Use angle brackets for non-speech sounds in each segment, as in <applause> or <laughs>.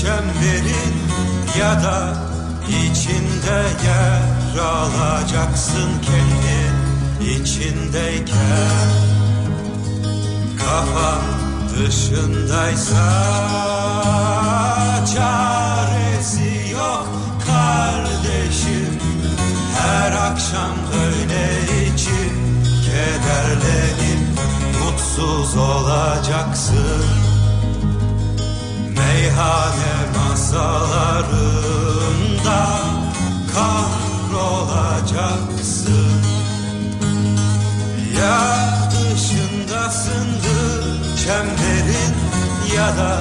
çemberin ya da içinde yer alacaksın kendin içindeyken. Kafa dışındaysa çaresi yok kardeşim. Her akşam öyle içip kederlenip mutsuz olacaksın meyhane masalarında kahrolacaksın. Ya dışındasındır çemberin ya da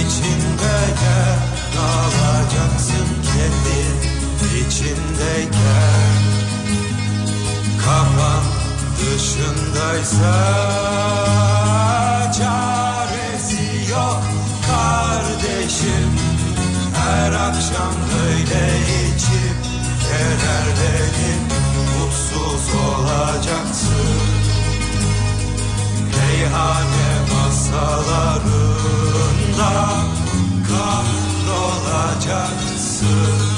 içinde yer alacaksın kendin içindeyken kafan dışındaysa yok kardeşim her akşam böyle içip kederlenip mutsuz olacaksın. Meyhane masalarında kahrolacaksın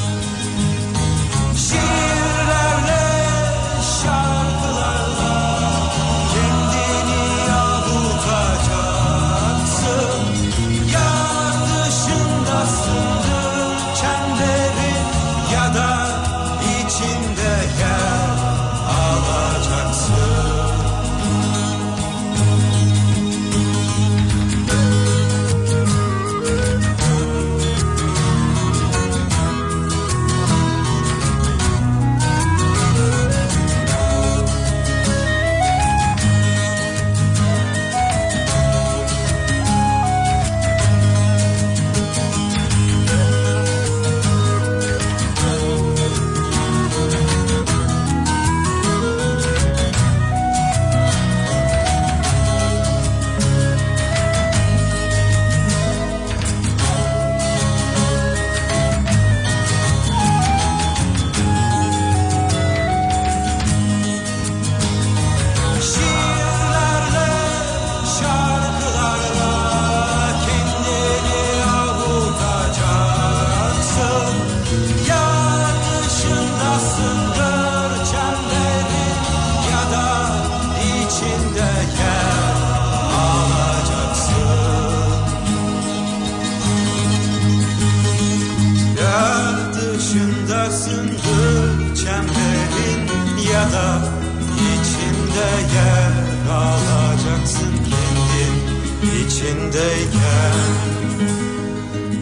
içindeyken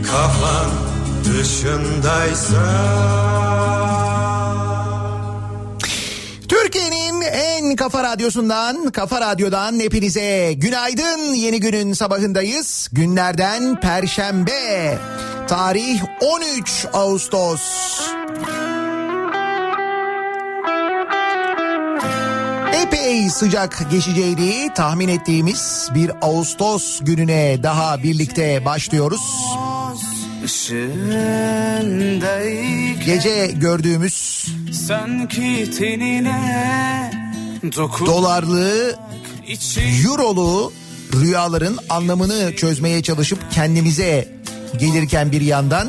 kafan dışındaysa Türkiye'nin en kafa radyosundan, kafa radyodan hepinize günaydın. Yeni günün sabahındayız. Günlerden Perşembe. Tarih 13 Ağustos. Epey sıcak geçeceğini tahmin ettiğimiz bir Ağustos gününe daha birlikte başlıyoruz. Gece gördüğümüz dolarlı Eurolu rüyaların anlamını çözmeye çalışıp kendimize gelirken bir yandan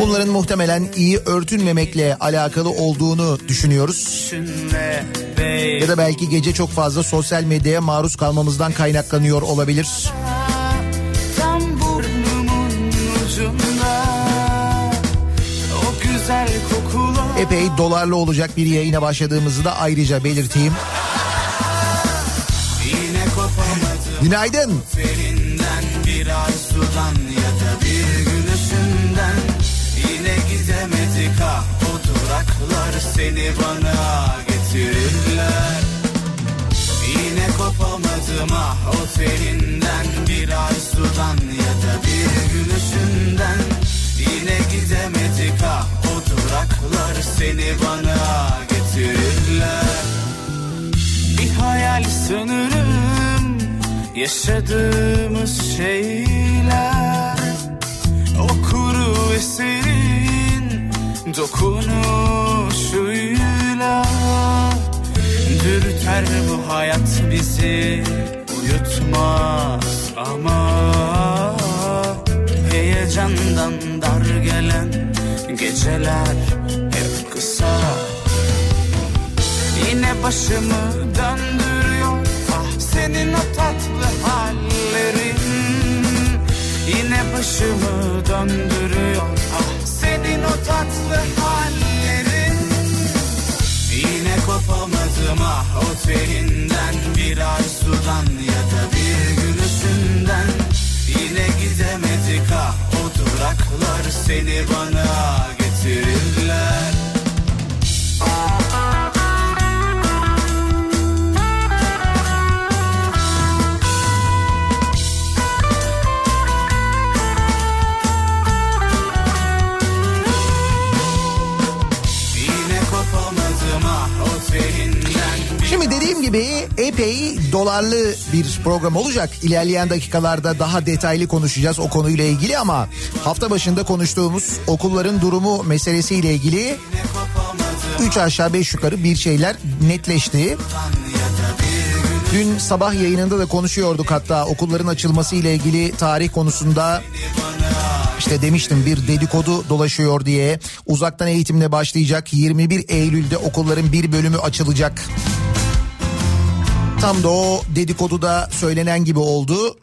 bunların muhtemelen iyi örtünmemekle alakalı olduğunu düşünüyoruz. Ya da belki gece çok fazla sosyal medyaya maruz kalmamızdan kaynaklanıyor olabilir. Epey dolarlı olacak bir yayına başladığımızı da ayrıca belirteyim. kopamadım Günaydın. Seni bana getirirler. Yine kopamadım ah o ferinden bir arzudan ya da bir gün ışığından Yine gidemedik ah o duraklar seni bana getirirler. Bir hayal sanırım yaşadığımız şeyler. O kuru eserin dokunuşuyla Dürter bu hayat bizi uyutmaz ama candan dar gelen geceler hep kısa. Yine başımı döndürüyor ah senin o tatlı hallerin. Yine başımı döndürüyor o tatlı hallerin Yine kopamadım ah o telinden bir arzudan ya da bir gülüşünden. Yine gidemedik ah o duraklar seni bana getirirler gibi epey dolarlı bir program olacak. İlerleyen dakikalarda daha detaylı konuşacağız o konuyla ilgili ama hafta başında konuştuğumuz okulların durumu meselesiyle ilgili 3 aşağı 5 yukarı bir şeyler netleşti. Dün sabah yayınında da konuşuyorduk hatta okulların açılması ile ilgili tarih konusunda işte demiştim bir dedikodu dolaşıyor diye uzaktan eğitimle başlayacak 21 Eylül'de okulların bir bölümü açılacak. Tam da o dedikoduda söylenen gibi oldu.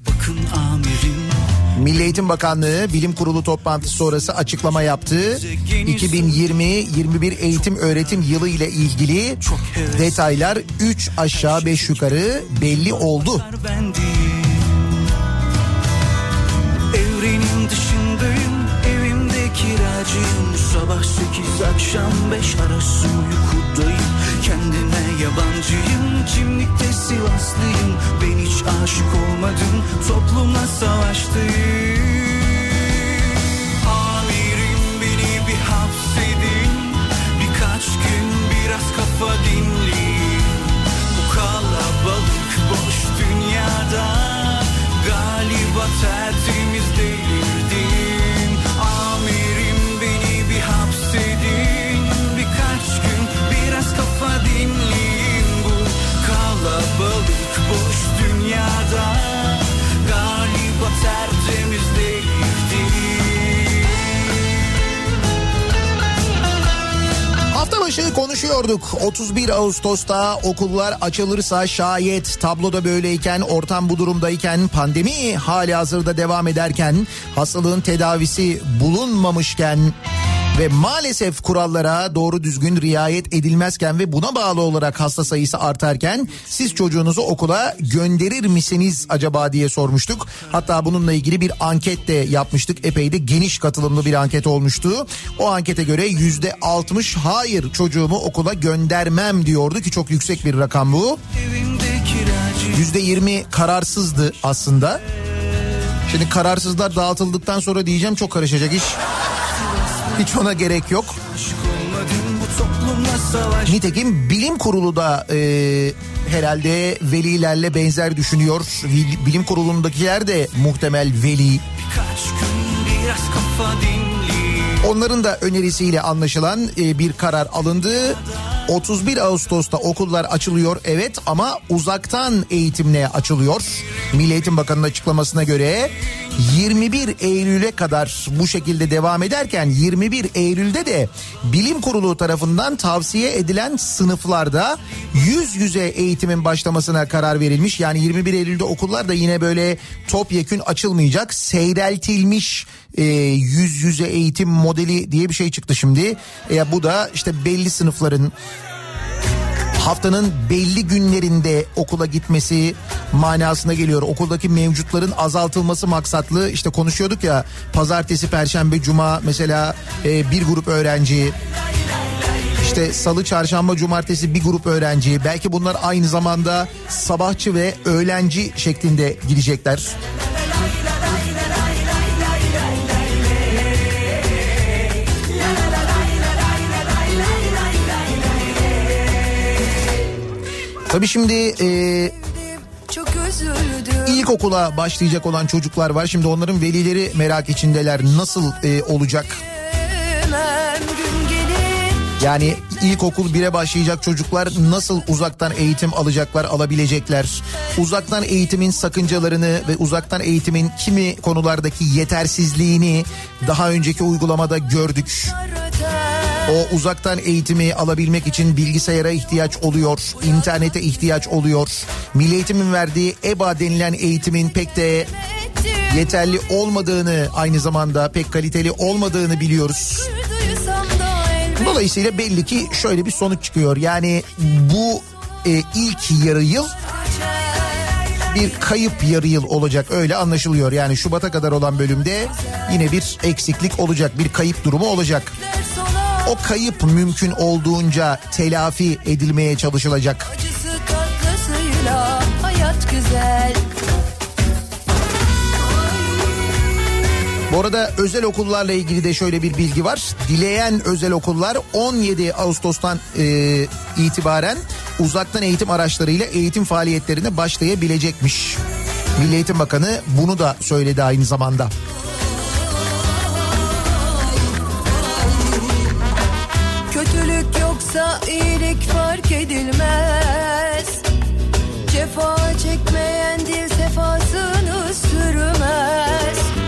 Bakın amirim Milli Eğitim Bakanlığı Bilim Kurulu toplantısı sonrası açıklama yaptı. 2020-21 eğitim öğretim yılı ile ilgili detaylar 3 aşağı 5 yukarı belli oldu. değil Evrenin dışındayım evimde kiracıyım Sabah sekiz akşam beş arası uykudayım Kendime yabancıyım kimlikte Sivaslıyım. Ben hiç aşık olmadım toplumla savaştayım. Amirim beni bir hapsedin. Birkaç gün biraz kafa dinleyin Bu kalabalık boş dünyada Galiba tertemiz kalabalık boş dünyada Galiba tertemiz değildim Hafta başı konuşuyorduk. 31 Ağustos'ta okullar açılırsa şayet tabloda böyleyken, ortam bu durumdayken, pandemi hali hazırda devam ederken, hastalığın tedavisi bulunmamışken ve maalesef kurallara doğru düzgün riayet edilmezken ve buna bağlı olarak hasta sayısı artarken siz çocuğunuzu okula gönderir misiniz acaba diye sormuştuk. Hatta bununla ilgili bir anket de yapmıştık. Epey de geniş katılımlı bir anket olmuştu. O ankete göre yüzde 60 hayır çocuğumu okula göndermem diyordu ki çok yüksek bir rakam bu. Yüzde 20 kararsızdı aslında. Şimdi kararsızlar dağıtıldıktan sonra diyeceğim çok karışacak iş. Hiç ona gerek yok. Nitekim bilim kurulu da e, herhalde velilerle benzer düşünüyor. Bil- Bilim kurulundakiler de muhtemel veli. Onların da önerisiyle anlaşılan e, bir karar alındı. 31 Ağustos'ta okullar açılıyor evet ama uzaktan eğitimle açılıyor. Milli Eğitim Bakanı'nın açıklamasına göre 21 Eylül'e kadar bu şekilde devam ederken 21 Eylül'de de bilim kurulu tarafından tavsiye edilen sınıflarda yüz yüze eğitimin başlamasına karar verilmiş. Yani 21 Eylül'de okullar da yine böyle topyekün açılmayacak. Seyreltilmiş e, yüz yüze eğitim modeli diye bir şey çıktı şimdi. E, bu da işte belli sınıfların haftanın belli günlerinde okula gitmesi manasına geliyor. Okuldaki mevcutların azaltılması maksatlı işte konuşuyorduk ya pazartesi, perşembe, cuma mesela e, bir grup öğrenci işte salı, çarşamba, cumartesi bir grup öğrenci belki bunlar aynı zamanda sabahçı ve öğlenci şeklinde gidecekler. Tabii şimdi e, ilkokula başlayacak olan çocuklar var. Şimdi onların velileri merak içindeler. Nasıl e, olacak? Yani ilkokul 1'e başlayacak çocuklar nasıl uzaktan eğitim alacaklar, alabilecekler? Uzaktan eğitimin sakıncalarını ve uzaktan eğitimin kimi konulardaki yetersizliğini daha önceki uygulamada gördük. O uzaktan eğitimi alabilmek için bilgisayara ihtiyaç oluyor, internete ihtiyaç oluyor. Milli Eğitim'in verdiği EBA denilen eğitimin pek de yeterli olmadığını aynı zamanda pek kaliteli olmadığını biliyoruz. Dolayısıyla belli ki şöyle bir sonuç çıkıyor. Yani bu e, ilk yarı yıl bir kayıp yarı yıl olacak öyle anlaşılıyor. Yani Şubat'a kadar olan bölümde yine bir eksiklik olacak, bir kayıp durumu olacak. ola O kayıp mümkün olduğunca telafi edilmeye çalışılacak. Acısı hayat güzel Bu arada özel okullarla ilgili de şöyle bir bilgi var. Dileyen özel okullar 17 Ağustos'tan e, itibaren uzaktan eğitim araçlarıyla eğitim faaliyetlerine başlayabilecekmiş. Milli Eğitim Bakanı bunu da söyledi aynı zamanda. Kötülük yoksa iyilik fark edilmez. Cefa çekmeyen dil sefasını sürmez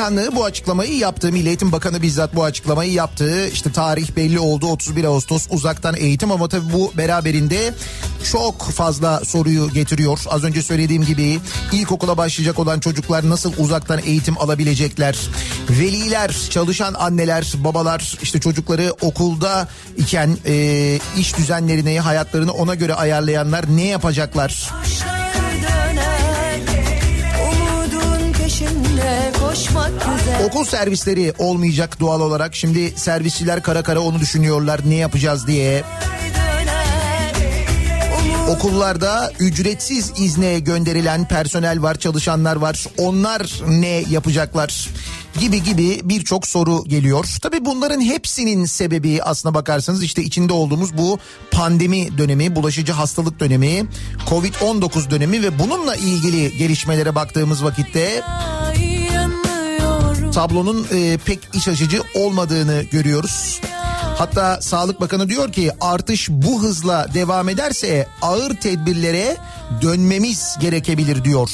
Bakanlığı bu açıklamayı yaptı. Milli Eğitim Bakanı bizzat bu açıklamayı yaptı. İşte tarih belli oldu 31 Ağustos uzaktan eğitim ama tabii bu beraberinde çok fazla soruyu getiriyor. Az önce söylediğim gibi ilkokula başlayacak olan çocuklar nasıl uzaktan eğitim alabilecekler? Veliler, çalışan anneler, babalar işte çocukları okulda iken e, iş düzenlerini, hayatlarını ona göre ayarlayanlar ne yapacaklar? Kuşlar Okul servisleri olmayacak doğal olarak. Şimdi servisçiler kara kara onu düşünüyorlar ne yapacağız diye. Okullarda ücretsiz izne gönderilen personel var, çalışanlar var. Onlar ne yapacaklar? gibi gibi birçok soru geliyor. Tabii bunların hepsinin sebebi aslına bakarsanız işte içinde olduğumuz bu pandemi dönemi, bulaşıcı hastalık dönemi, Covid-19 dönemi ve bununla ilgili gelişmelere baktığımız vakitte tablonun e, pek iç açıcı olmadığını görüyoruz. Hatta Sağlık Bakanı diyor ki artış bu hızla devam ederse ağır tedbirlere dönmemiz gerekebilir diyor.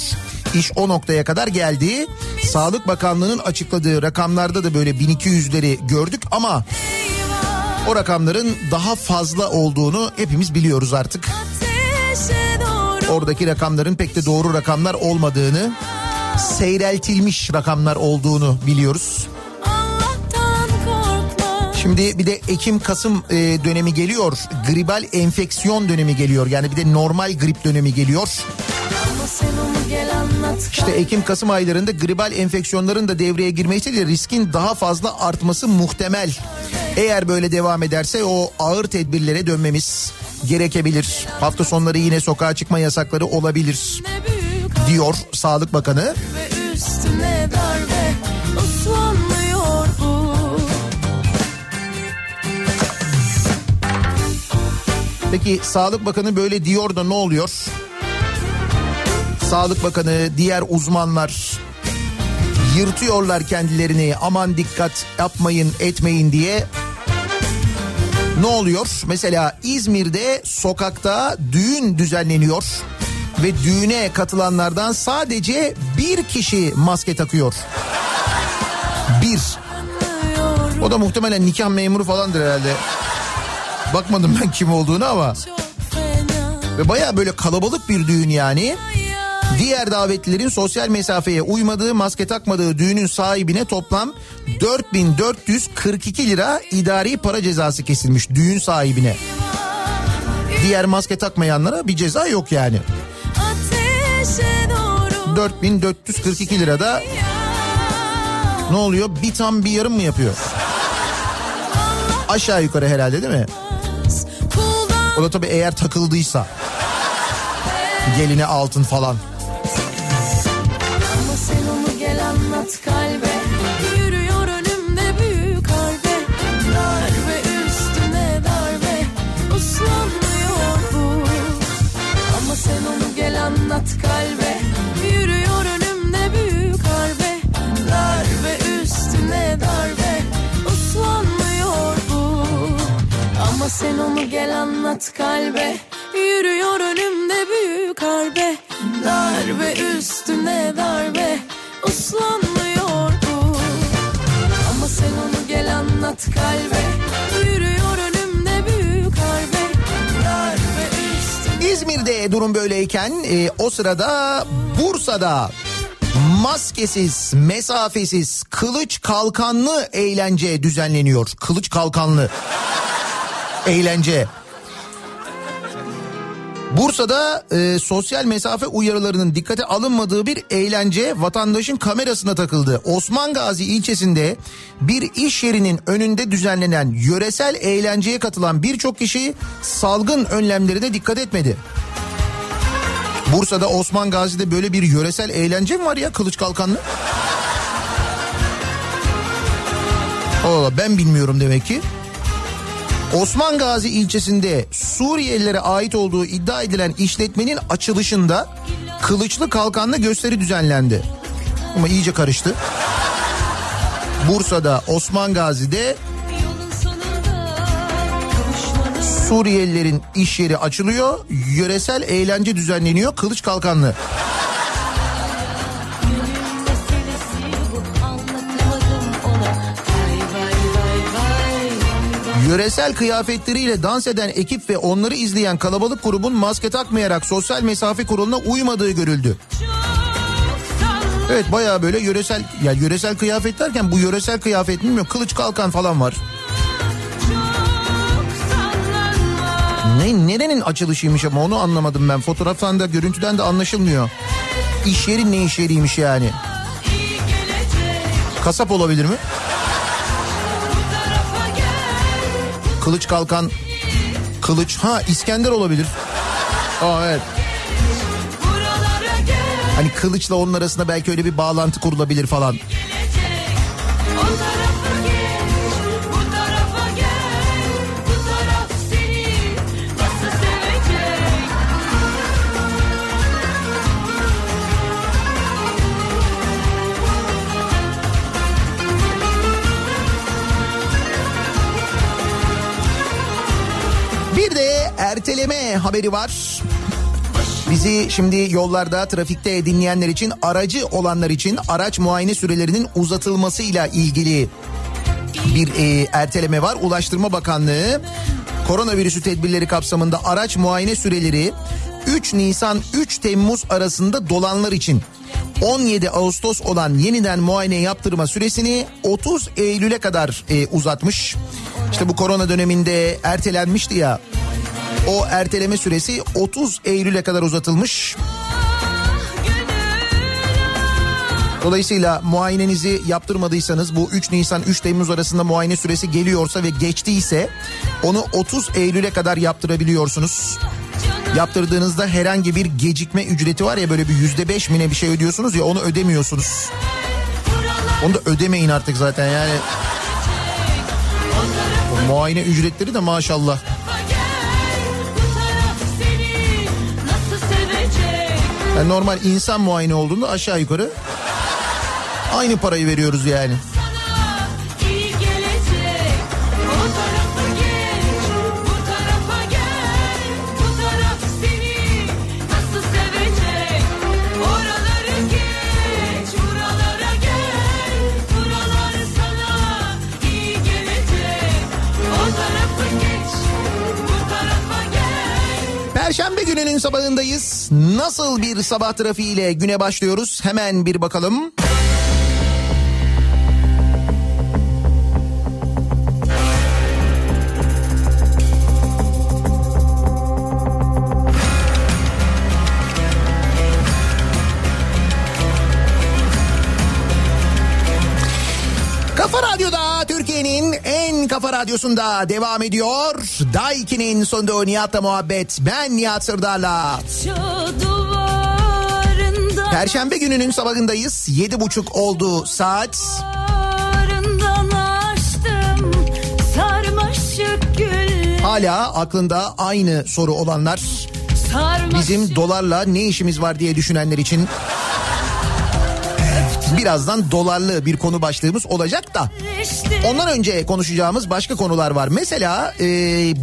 İş o noktaya kadar geldi. Sağlık Bakanlığı'nın açıkladığı rakamlarda da böyle 1200'leri gördük ama o rakamların daha fazla olduğunu hepimiz biliyoruz artık. Oradaki rakamların pek de doğru rakamlar olmadığını, seyreltilmiş rakamlar olduğunu biliyoruz. Şimdi bir de Ekim-Kasım e, dönemi geliyor. Gribal enfeksiyon dönemi geliyor. Yani bir de normal grip dönemi geliyor. İşte Ekim-Kasım aylarında gribal enfeksiyonların da devreye girmesiyle riskin daha fazla artması muhtemel. Eğer böyle devam ederse o ağır tedbirlere dönmemiz gerekebilir. Hafta sonları yine sokağa çıkma yasakları olabilir Ne diyor Sağlık Bakanı. ve üstüne darbe Osmanlıyor bu Peki Sağlık Bakanı böyle diyor da ne oluyor? Sağlık Bakanı, diğer uzmanlar yırtıyorlar kendilerini aman dikkat yapmayın etmeyin diye. Ne oluyor? Mesela İzmir'de sokakta düğün düzenleniyor ve düğüne katılanlardan sadece bir kişi maske takıyor. Bir. O da muhtemelen nikah memuru falandır herhalde. Bakmadım ben kim olduğunu ama. Ve baya böyle kalabalık bir düğün yani. Diğer davetlilerin sosyal mesafeye uymadığı, maske takmadığı düğünün sahibine toplam 4442 lira idari para cezası kesilmiş düğün sahibine. Diğer maske takmayanlara bir ceza yok yani. Ateşe doğru 4442 lirada ne oluyor? Bir tam bir yarım mı yapıyor? Aşağı yukarı herhalde değil mi? O da tabii eğer takıldıysa. Geline altın falan. Sen onu gel anlat kalbe. Yürüyor önümde büyük harbe. Darbe üstüne darbe. Uslanmıyor bu Ama sen onu gel anlat kalbe. Yürüyor önümde büyük harbe. Darbe üstüne İzmir'de durum böyleyken e, o sırada Bursa'da maskesiz, mesafesiz, kılıç kalkanlı eğlence düzenleniyor. Kılıç kalkanlı eğlence. Bursa'da e, sosyal mesafe uyarılarının dikkate alınmadığı bir eğlence vatandaşın kamerasına takıldı. Osman Gazi ilçesinde bir iş yerinin önünde düzenlenen yöresel eğlenceye katılan birçok kişi salgın önlemlerine dikkat etmedi. Bursa'da Osman Gazi'de böyle bir yöresel eğlence mi var ya kılıç kalkanlı? Allah ben bilmiyorum demek ki. Osman Gazi ilçesinde Suriyelilere ait olduğu iddia edilen işletmenin açılışında kılıçlı kalkanlı gösteri düzenlendi. Ama iyice karıştı. Bursa'da Osman Gazi'de Suriyelilerin iş yeri açılıyor. Yöresel eğlence düzenleniyor kılıç kalkanlı. Yöresel kıyafetleriyle dans eden ekip ve onları izleyen kalabalık grubun maske takmayarak sosyal mesafe kuralına uymadığı görüldü. Evet bayağı böyle yöresel ya yöresel kıyafet derken bu yöresel kıyafet bilmiyorum kılıç kalkan falan var. Ne nerenin açılışıymış ama onu anlamadım ben. Fotoğraftan da görüntüden de anlaşılmıyor. İş yeri ne iş yeriymiş yani? Kasap olabilir mi? Kılıç kalkan kılıç ha İskender olabilir. Aa evet. Hani kılıçla onun arasında belki öyle bir bağlantı kurulabilir falan. Haberi var. Bizi şimdi yollarda trafikte dinleyenler için aracı olanlar için araç muayene sürelerinin uzatılmasıyla ilgili bir e, erteleme var. Ulaştırma Bakanlığı koronavirüsü tedbirleri kapsamında araç muayene süreleri 3 Nisan 3 Temmuz arasında dolanlar için 17 Ağustos olan yeniden muayene yaptırma süresini 30 Eylül'e kadar e, uzatmış. İşte bu korona döneminde ertelenmişti ya. O erteleme süresi 30 Eylül'e kadar uzatılmış. Dolayısıyla muayenenizi yaptırmadıysanız bu 3 Nisan 3 Temmuz arasında muayene süresi geliyorsa ve geçtiyse onu 30 Eylül'e kadar yaptırabiliyorsunuz. Yaptırdığınızda herhangi bir gecikme ücreti var ya böyle bir yüzde beş mine bir şey ödüyorsunuz ya onu ödemiyorsunuz. Onu da ödemeyin artık zaten yani. Muayene ücretleri de maşallah. Yani normal insan muayene olduğunda aşağı yukarı aynı parayı veriyoruz yani. Perşembe gününün sabahındayız. Nasıl bir sabah trafiğiyle güne başlıyoruz? Hemen bir bakalım. Kafa radyosunda devam ediyor. Daiki'nin sonunda Nihat'la muhabbet. Ben Nihat Sırdar'la. Duvarından Perşembe gününün sabahındayız. Yedi buçuk oldu saat. Açtım Hala aklında aynı soru olanlar. sarmaşık Bizim dolarla ne işimiz var diye düşünenler için birazdan dolarlı bir konu başlığımız olacak da. Ondan önce konuşacağımız başka konular var. Mesela e,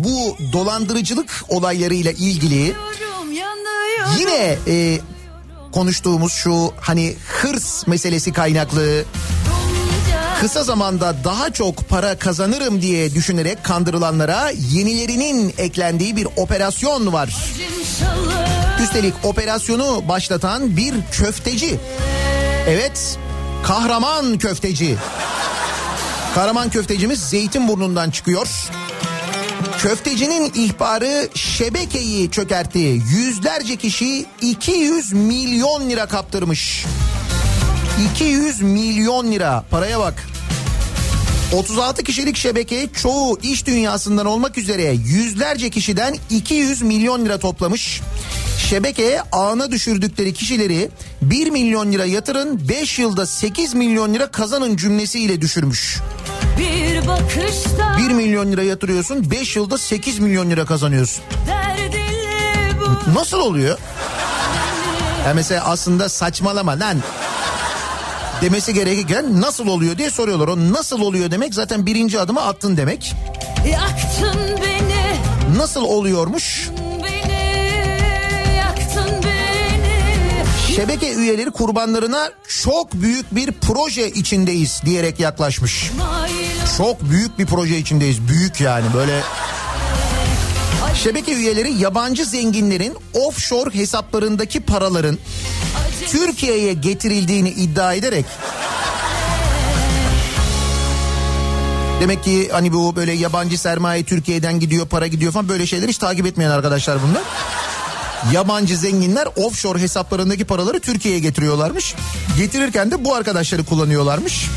bu dolandırıcılık olaylarıyla ilgili yine e, konuştuğumuz şu hani hırs meselesi kaynaklı kısa zamanda daha çok para kazanırım diye düşünerek kandırılanlara yenilerinin eklendiği bir operasyon var. Üstelik operasyonu başlatan bir köfteci. Evet, kahraman köfteci. Kahraman köftecimiz Zeytinburnu'ndan çıkıyor. Köftecinin ihbarı şebekeyi çökertti. Yüzlerce kişi 200 milyon lira kaptırmış. 200 milyon lira paraya bak. 36 kişilik şebeke çoğu iş dünyasından olmak üzere yüzlerce kişiden 200 milyon lira toplamış. Şebekeye ağına düşürdükleri kişileri 1 milyon lira yatırın 5 yılda 8 milyon lira kazanın cümlesiyle düşürmüş. Bir bakışta 1 milyon lira yatırıyorsun 5 yılda 8 milyon lira kazanıyorsun. Nasıl oluyor? Ya mesela aslında saçmalama lan demesi gerekirken nasıl oluyor diye soruyorlar. O nasıl oluyor demek zaten birinci adımı attın demek. yaktın beni Nasıl oluyormuş? Şebeke üyeleri kurbanlarına çok büyük bir proje içindeyiz diyerek yaklaşmış. Çok büyük bir proje içindeyiz. Büyük yani böyle. Şebeke üyeleri yabancı zenginlerin offshore hesaplarındaki paraların Türkiye'ye getirildiğini iddia ederek Demek ki hani bu böyle yabancı sermaye Türkiye'den gidiyor para gidiyor falan böyle şeyleri hiç takip etmeyen arkadaşlar bunlar. Yabancı zenginler offshore hesaplarındaki paraları Türkiye'ye getiriyorlarmış. Getirirken de bu arkadaşları kullanıyorlarmış.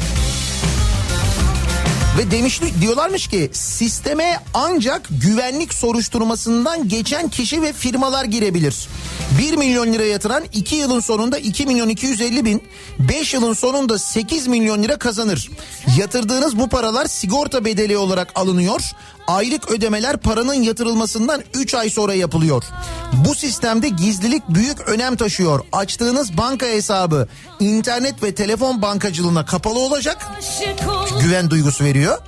Ve demiş diyorlarmış ki sisteme ancak güvenlik soruşturmasından geçen kişi ve firmalar girebilir. 1 milyon lira yatıran 2 yılın sonunda 2 milyon 250 bin, 5 yılın sonunda 8 milyon lira kazanır. Yatırdığınız bu paralar sigorta bedeli olarak alınıyor. Aylık ödemeler paranın yatırılmasından 3 ay sonra yapılıyor. Bu sistemde gizlilik büyük önem taşıyor. Açtığınız banka hesabı internet ve telefon bankacılığına kapalı olacak. Güven duygusu veriyor.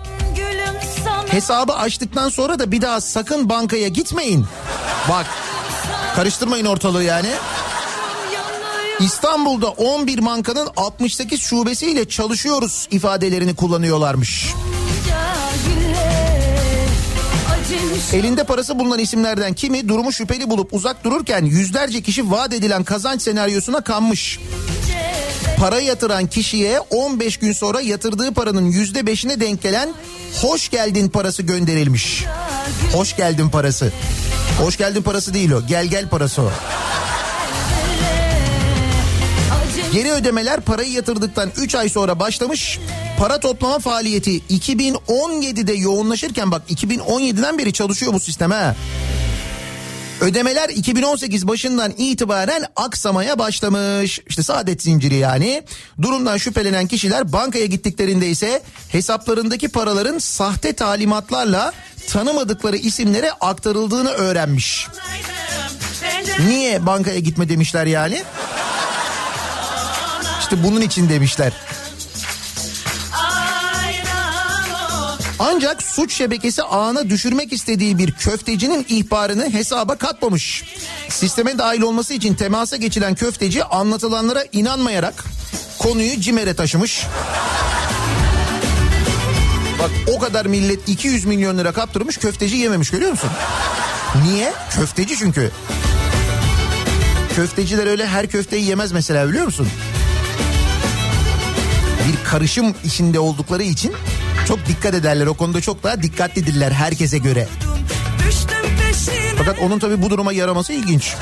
Hesabı açtıktan sonra da bir daha sakın bankaya gitmeyin. Bak karıştırmayın ortalığı yani. İstanbul'da 11 bankanın 68 şubesiyle çalışıyoruz ifadelerini kullanıyorlarmış. Elinde parası bulunan isimlerden kimi durumu şüpheli bulup uzak dururken yüzlerce kişi vaat edilen kazanç senaryosuna kanmış. Para yatıran kişiye 15 gün sonra yatırdığı paranın %5'ine denk gelen hoş geldin parası gönderilmiş. Hoş geldin parası. Hoş geldin parası değil o. Gel gel parası o. Geri ödemeler parayı yatırdıktan 3 ay sonra başlamış. Para toplama faaliyeti 2017'de yoğunlaşırken bak 2017'den beri çalışıyor bu sistem ha. Ödemeler 2018 başından itibaren aksamaya başlamış. İşte saadet zinciri yani. Durumdan şüphelenen kişiler bankaya gittiklerinde ise hesaplarındaki paraların sahte talimatlarla tanımadıkları isimlere aktarıldığını öğrenmiş. Niye bankaya gitme demişler yani? İşte bunun için demişler. Ancak suç şebekesi ağına düşürmek istediği bir köftecinin ihbarını hesaba katmamış. Sisteme dahil olması için temasa geçilen köfteci anlatılanlara inanmayarak konuyu CİMER'e taşımış. Bak o kadar millet 200 milyon lira kaptırmış köfteci yememiş görüyor musun? Niye? Köfteci çünkü. Köfteciler öyle her köfteyi yemez mesela biliyor musun? Bir karışım içinde oldukları için çok dikkat ederler. O konuda çok daha dikkatlidirler herkese göre. Fakat onun tabii bu duruma yaraması ilginç.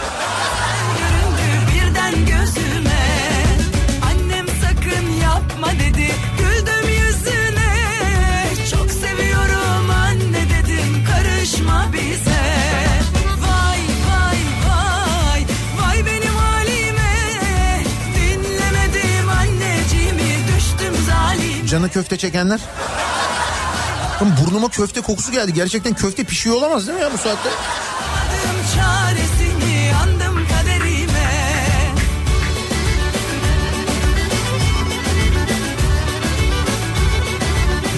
Canı köfte çekenler. Oğlum Burnuma köfte kokusu geldi. Gerçekten köfte pişiyor olamaz değil mi ya bu saatte?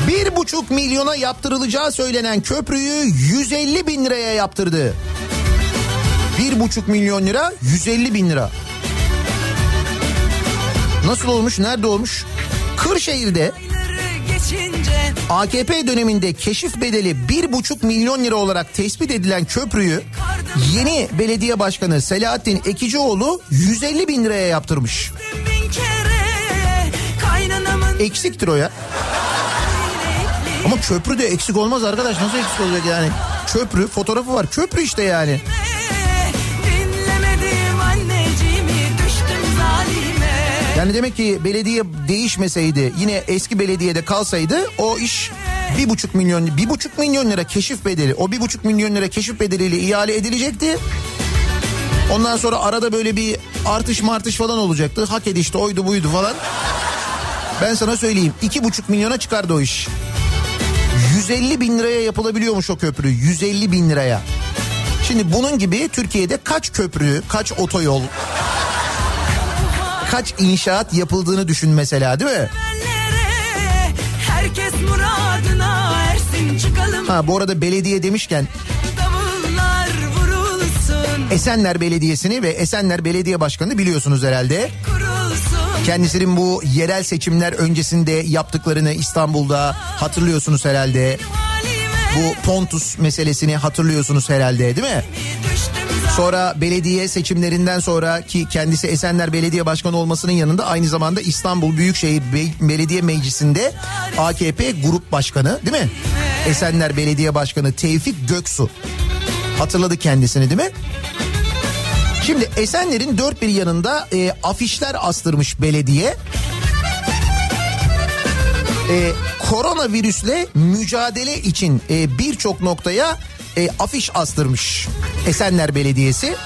Bir buçuk milyona yaptırılacağı söylenen köprüyü 150 bin liraya yaptırdı. Bir buçuk milyon lira 150 bin lira. Nasıl olmuş nerede olmuş? Kırşehir'de AKP döneminde keşif bedeli 1,5 milyon lira olarak tespit edilen köprüyü yeni belediye başkanı Selahattin Ekicioğlu 150 bin liraya yaptırmış. Eksiktir o ya. Ama köprü de eksik olmaz arkadaş nasıl eksik olacak yani? Köprü fotoğrafı var köprü işte yani. Yani demek ki belediye değişmeseydi yine eski belediyede kalsaydı o iş bir buçuk milyon bir buçuk milyon lira keşif bedeli o bir buçuk milyon lira keşif bedeliyle ihale edilecekti. Ondan sonra arada böyle bir artış martış falan olacaktı. Hak edişti oydu buydu falan. Ben sana söyleyeyim iki buçuk milyona çıkardı o iş. 150 bin liraya yapılabiliyormuş o köprü 150 bin liraya. Şimdi bunun gibi Türkiye'de kaç köprü, kaç otoyol, kaç inşaat yapıldığını düşün mesela değil mi? Ha bu arada belediye demişken Esenler Belediyesi'ni ve Esenler Belediye Başkanı biliyorsunuz herhalde. Kendisinin bu yerel seçimler öncesinde yaptıklarını İstanbul'da hatırlıyorsunuz herhalde. Bu Pontus meselesini hatırlıyorsunuz herhalde değil mi? Sonra belediye seçimlerinden sonra ki kendisi Esenler Belediye Başkanı olmasının yanında aynı zamanda İstanbul Büyükşehir Be- Belediye Meclisi'nde AKP Grup Başkanı değil mi? Esenler Belediye Başkanı Tevfik Göksu. Hatırladı kendisini değil mi? Şimdi Esenler'in dört bir yanında e, afişler astırmış belediye. E, koronavirüsle mücadele için e, birçok noktaya e, afiş astırmış Esenler Belediyesi.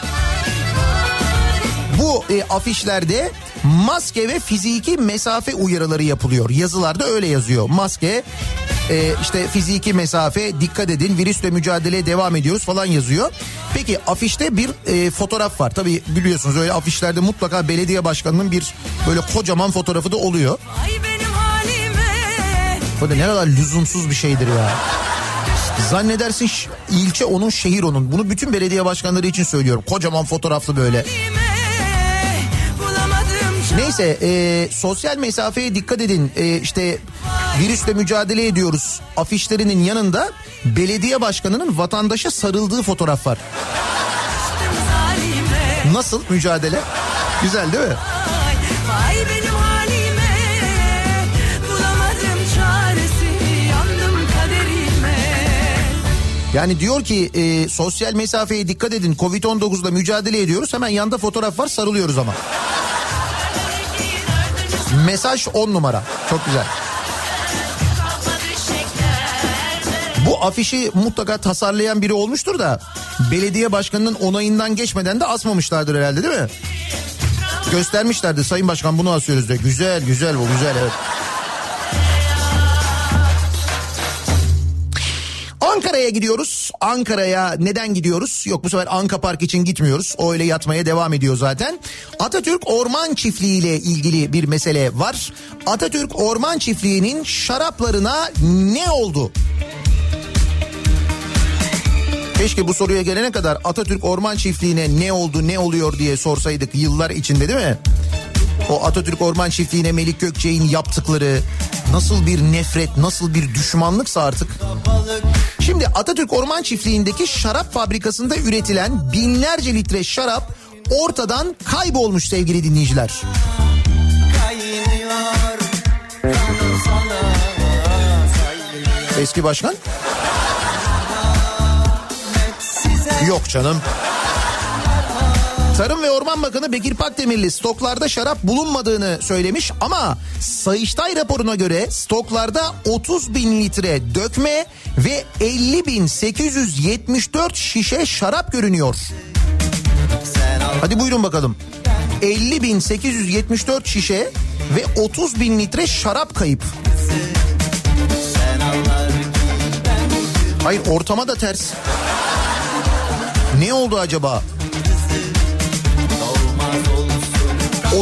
Bu e, afişlerde maske ve fiziki mesafe uyarıları yapılıyor. Yazılarda öyle yazıyor. Maske, e, işte fiziki mesafe, dikkat edin, virüsle mücadeleye devam ediyoruz falan yazıyor. Peki afişte bir e, fotoğraf var. Tabii biliyorsunuz öyle afişlerde mutlaka belediye başkanının bir böyle kocaman fotoğrafı da oluyor. Bu da ne kadar lüzumsuz bir şeydir ya. Zannedersin ilçe onun şehir onun. Bunu bütün belediye başkanları için söylüyorum. Kocaman fotoğraflı böyle. Neyse e, sosyal mesafeye dikkat edin. E, işte virüsle mücadele ediyoruz. Afişlerinin yanında belediye başkanının vatandaşa sarıldığı fotoğraf var. Nasıl mücadele? Güzel değil mi? Yani diyor ki e, sosyal mesafeye dikkat edin. Covid-19'da mücadele ediyoruz. Hemen yanda fotoğraf var sarılıyoruz ama. Mesaj 10 numara. Çok güzel. Bu afişi mutlaka tasarlayan biri olmuştur da belediye başkanının onayından geçmeden de asmamışlardır herhalde değil mi? Göstermişlerdi Sayın Başkan bunu asıyoruz diye. Güzel güzel bu güzel evet. Ankara'ya gidiyoruz. Ankara'ya neden gidiyoruz? Yok bu sefer Anka Park için gitmiyoruz. O öyle yatmaya devam ediyor zaten. Atatürk Orman Çiftliği ile ilgili bir mesele var. Atatürk Orman Çiftliği'nin şaraplarına ne oldu? Keşke bu soruya gelene kadar Atatürk Orman Çiftliği'ne ne oldu ne oluyor diye sorsaydık yıllar içinde değil mi? O Atatürk Orman Çiftliği'ne Melik Gökçek'in yaptıkları nasıl bir nefret, nasıl bir düşmanlıksa artık. Şimdi Atatürk Orman Çiftliği'ndeki şarap fabrikasında üretilen binlerce litre şarap ortadan kaybolmuş sevgili dinleyiciler. Eski başkan? Yok canım. Tarım ve Orman Bakanı Bekir Pakdemirli stoklarda şarap bulunmadığını söylemiş ama Sayıştay raporuna göre stoklarda 30 bin litre dökme ve 50 bin 874 şişe şarap görünüyor. Hadi buyurun bakalım. 50 bin 874 şişe ve 30 bin litre şarap kayıp. Hayır ortama da ters. Ne oldu acaba?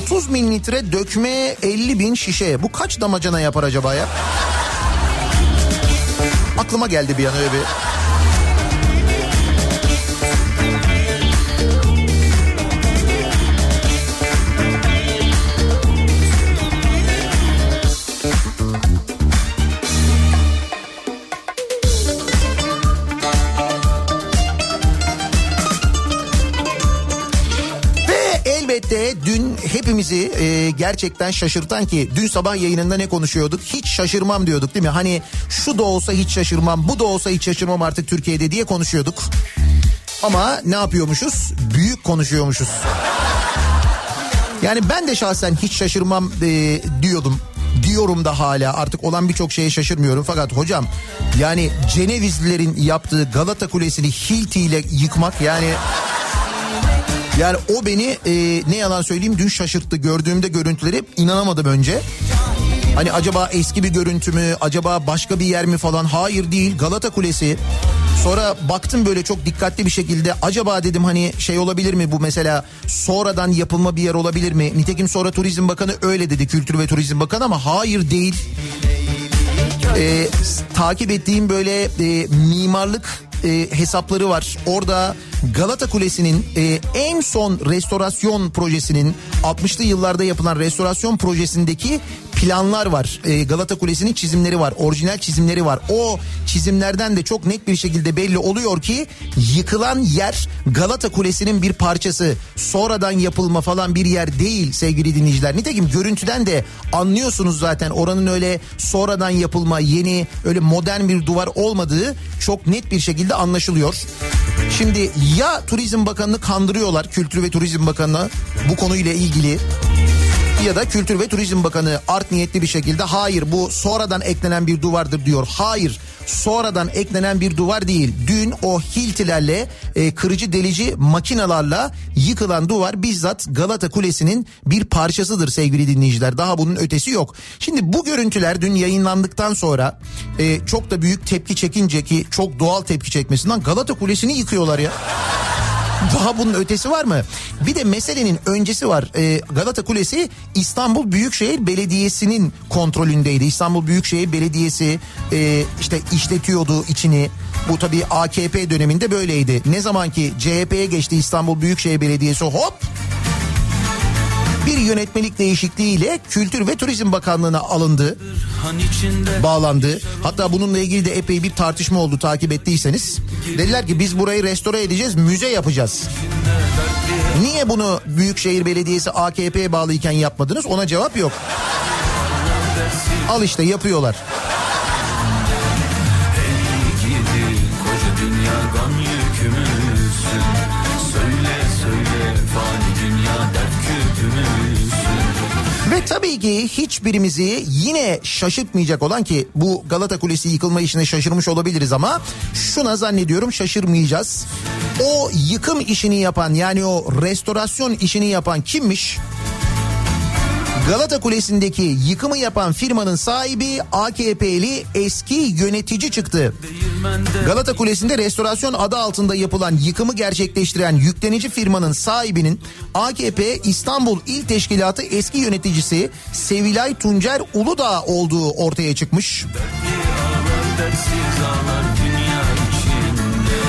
30 bin litre dökme 50 bin şişe. Bu kaç damacana yapar acaba ya? Aklıma geldi bir an öyle bir. Hepimizi e, gerçekten şaşırtan ki dün sabah yayınında ne konuşuyorduk? Hiç şaşırmam diyorduk değil mi? Hani şu da olsa hiç şaşırmam, bu da olsa hiç şaşırmam artık Türkiye'de diye konuşuyorduk. Ama ne yapıyormuşuz? Büyük konuşuyormuşuz. Yani ben de şahsen hiç şaşırmam e, diyordum. Diyorum da hala artık olan birçok şeye şaşırmıyorum. Fakat hocam yani Cenevizlilerin yaptığı Galata Kulesi'ni Hilti ile yıkmak yani... Yani o beni e, ne yalan söyleyeyim dün şaşırttı. Gördüğümde görüntüleri inanamadım önce. Hani acaba eski bir görüntü mü? Acaba başka bir yer mi falan? Hayır değil. Galata Kulesi. Sonra baktım böyle çok dikkatli bir şekilde. Acaba dedim hani şey olabilir mi bu mesela sonradan yapılma bir yer olabilir mi? Nitekim sonra Turizm Bakanı öyle dedi. Kültür ve Turizm Bakanı ama hayır değil. E, s- takip ettiğim böyle e, mimarlık e, hesapları var. Orada Galata Kulesi'nin e, en son restorasyon projesinin 60'lı yıllarda yapılan restorasyon projesindeki planlar var. E, Galata Kulesi'nin çizimleri var. Orijinal çizimleri var. O çizimlerden de çok net bir şekilde belli oluyor ki yıkılan yer Galata Kulesi'nin bir parçası. Sonradan yapılma falan bir yer değil sevgili dinleyiciler. Nitekim görüntüden de anlıyorsunuz zaten oranın öyle sonradan yapılma yeni öyle modern bir duvar olmadığı çok net bir şekilde anlaşılıyor. Şimdi ya Turizm Bakanı'nı kandırıyorlar Kültür ve Turizm Bakanı bu konuyla ilgili ya da Kültür ve Turizm Bakanı art niyetli bir şekilde hayır bu sonradan eklenen bir duvardır diyor. Hayır sonradan eklenen bir duvar değil. Dün o hiltilerle e, kırıcı delici makinalarla yıkılan duvar bizzat Galata Kulesi'nin bir parçasıdır sevgili dinleyiciler. Daha bunun ötesi yok. Şimdi bu görüntüler dün yayınlandıktan sonra e, çok da büyük tepki çekince ki çok doğal tepki çekmesinden Galata Kulesi'ni yıkıyorlar ya. Daha bunun ötesi var mı? Bir de meselenin öncesi var. Ee, Galata Kulesi İstanbul Büyükşehir Belediyesi'nin kontrolündeydi. İstanbul Büyükşehir Belediyesi e, işte işletiyordu içini. Bu tabii AKP döneminde böyleydi. Ne zaman ki CHP'ye geçti İstanbul Büyükşehir Belediyesi hop bir yönetmelik değişikliğiyle Kültür ve Turizm Bakanlığı'na alındı. Bağlandı. Hatta bununla ilgili de epey bir tartışma oldu takip ettiyseniz. Dediler ki biz burayı restore edeceğiz, müze yapacağız. Niye bunu Büyükşehir Belediyesi AKP'ye bağlıyken yapmadınız? Ona cevap yok. Al işte yapıyorlar. Ve tabii ki hiçbirimizi yine şaşırtmayacak olan ki bu Galata Kulesi yıkılma işine şaşırmış olabiliriz ama şuna zannediyorum şaşırmayacağız. O yıkım işini yapan yani o restorasyon işini yapan kimmiş? Galata Kulesi'ndeki yıkımı yapan firmanın sahibi AKP'li eski yönetici çıktı. Galata Kulesi'nde restorasyon adı altında yapılan yıkımı gerçekleştiren yüklenici firmanın sahibinin AKP İstanbul İl Teşkilatı eski yöneticisi Sevilay Tuncer Uludağ olduğu ortaya çıkmış. İçinde